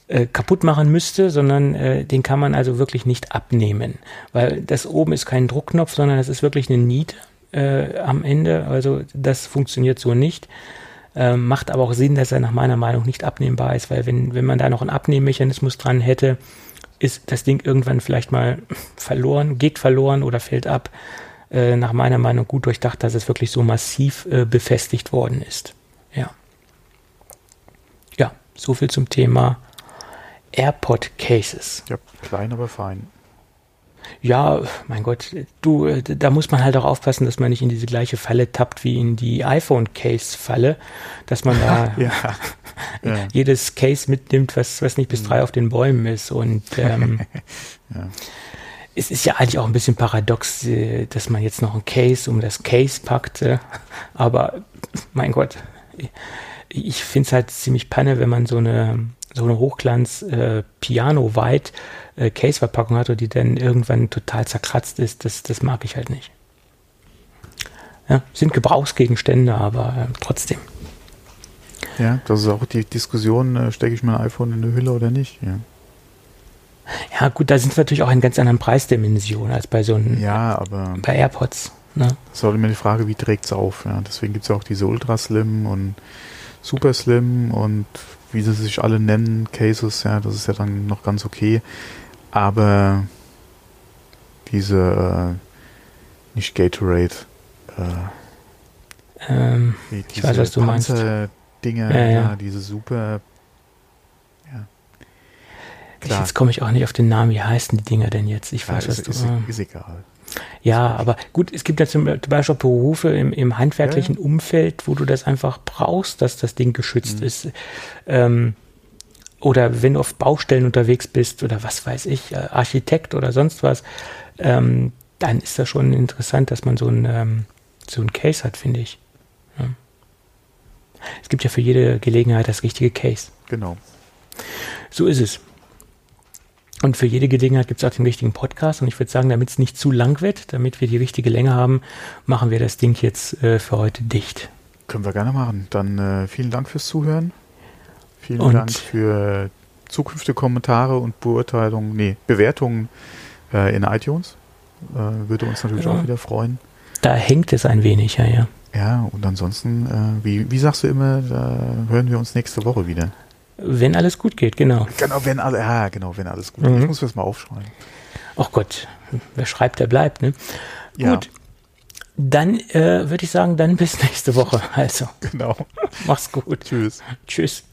äh, kaputt machen müsste, sondern äh, den kann man also wirklich nicht abnehmen, weil das oben ist kein Druckknopf, sondern das ist wirklich eine Niete äh, am Ende. Also das funktioniert so nicht. Äh, macht aber auch Sinn, dass er nach meiner Meinung nicht abnehmbar ist, weil wenn, wenn man da noch einen Abnehmmechanismus dran hätte, ist das Ding irgendwann vielleicht mal [LAUGHS] verloren, geht verloren oder fällt ab. Äh, nach meiner Meinung gut durchdacht, dass es wirklich so massiv äh, befestigt worden ist. Ja. Ja, so viel zum Thema AirPod Cases. Ja, klein, aber fein. Ja, mein Gott, du, äh, da muss man halt auch aufpassen, dass man nicht in diese gleiche Falle tappt wie in die iPhone-Case-Falle, dass man da [LAUGHS] ja. Ja. [LAUGHS] jedes Case mitnimmt, was, was nicht bis mhm. drei auf den Bäumen ist. Und ähm, [LAUGHS] ja. es ist ja eigentlich auch ein bisschen paradox, äh, dass man jetzt noch ein Case um das Case packte. Aber mein Gott, ich finde es halt ziemlich panne, wenn man so eine so eine Hochglanz äh, äh, hat und die dann irgendwann total zerkratzt ist, das das mag ich halt nicht. Ja, sind Gebrauchsgegenstände, aber äh, trotzdem. Ja, das ist auch die Diskussion, äh, stecke ich mein iPhone in eine Hülle oder nicht, ja. Ja, gut, da sind wir natürlich auch in ganz anderen Preisdimensionen als bei so einem ja, aber bei AirPods. Ne? Das ist auch immer die Frage, wie trägt es auf. Ja? Deswegen gibt es ja auch diese Ultra Slim und Super Slim und wie sie sich alle nennen, Cases, ja, das ist ja dann noch ganz okay. Aber diese, äh, nicht Gatorade, äh, ähm, ich weiß, was du meinst. Dinge, ja, ja. ja, diese super, ja. Klar. Jetzt komme ich auch nicht auf den Namen, wie heißen die Dinger denn jetzt? Ich weiß, ja, was ist, du ist, ist egal. Ja, aber gut, es gibt ja zum Beispiel Berufe im, im handwerklichen ja, ja. Umfeld, wo du das einfach brauchst, dass das Ding geschützt mhm. ist. Ähm, oder wenn du auf Baustellen unterwegs bist oder was weiß ich, äh, Architekt oder sonst was, ähm, dann ist das schon interessant, dass man so ein, ähm, so ein Case hat, finde ich. Ja. Es gibt ja für jede Gelegenheit das richtige Case. Genau. So ist es. Und für jede Gelegenheit gibt es auch den richtigen Podcast. Und ich würde sagen, damit es nicht zu lang wird, damit wir die richtige Länge haben, machen wir das Ding jetzt äh, für heute dicht. Können wir gerne machen. Dann äh, vielen Dank fürs Zuhören. Vielen und Dank für zukünftige Kommentare und Beurteilungen, nee, Bewertungen äh, in iTunes. Äh, würde uns natürlich ja. auch wieder freuen. Da hängt es ein wenig, ja, ja. Ja, und ansonsten, äh, wie, wie sagst du immer, da hören wir uns nächste Woche wieder. Wenn alles gut geht, genau. Genau, wenn alle, ja, genau, wenn alles gut geht. Mhm. Ich muss das mal aufschreiben. Ach Gott, wer schreibt, der bleibt, ne? Ja. Gut. Dann äh, würde ich sagen, dann bis [LAUGHS] nächste Woche. Also. Genau. Mach's gut. Tschüss. Tschüss.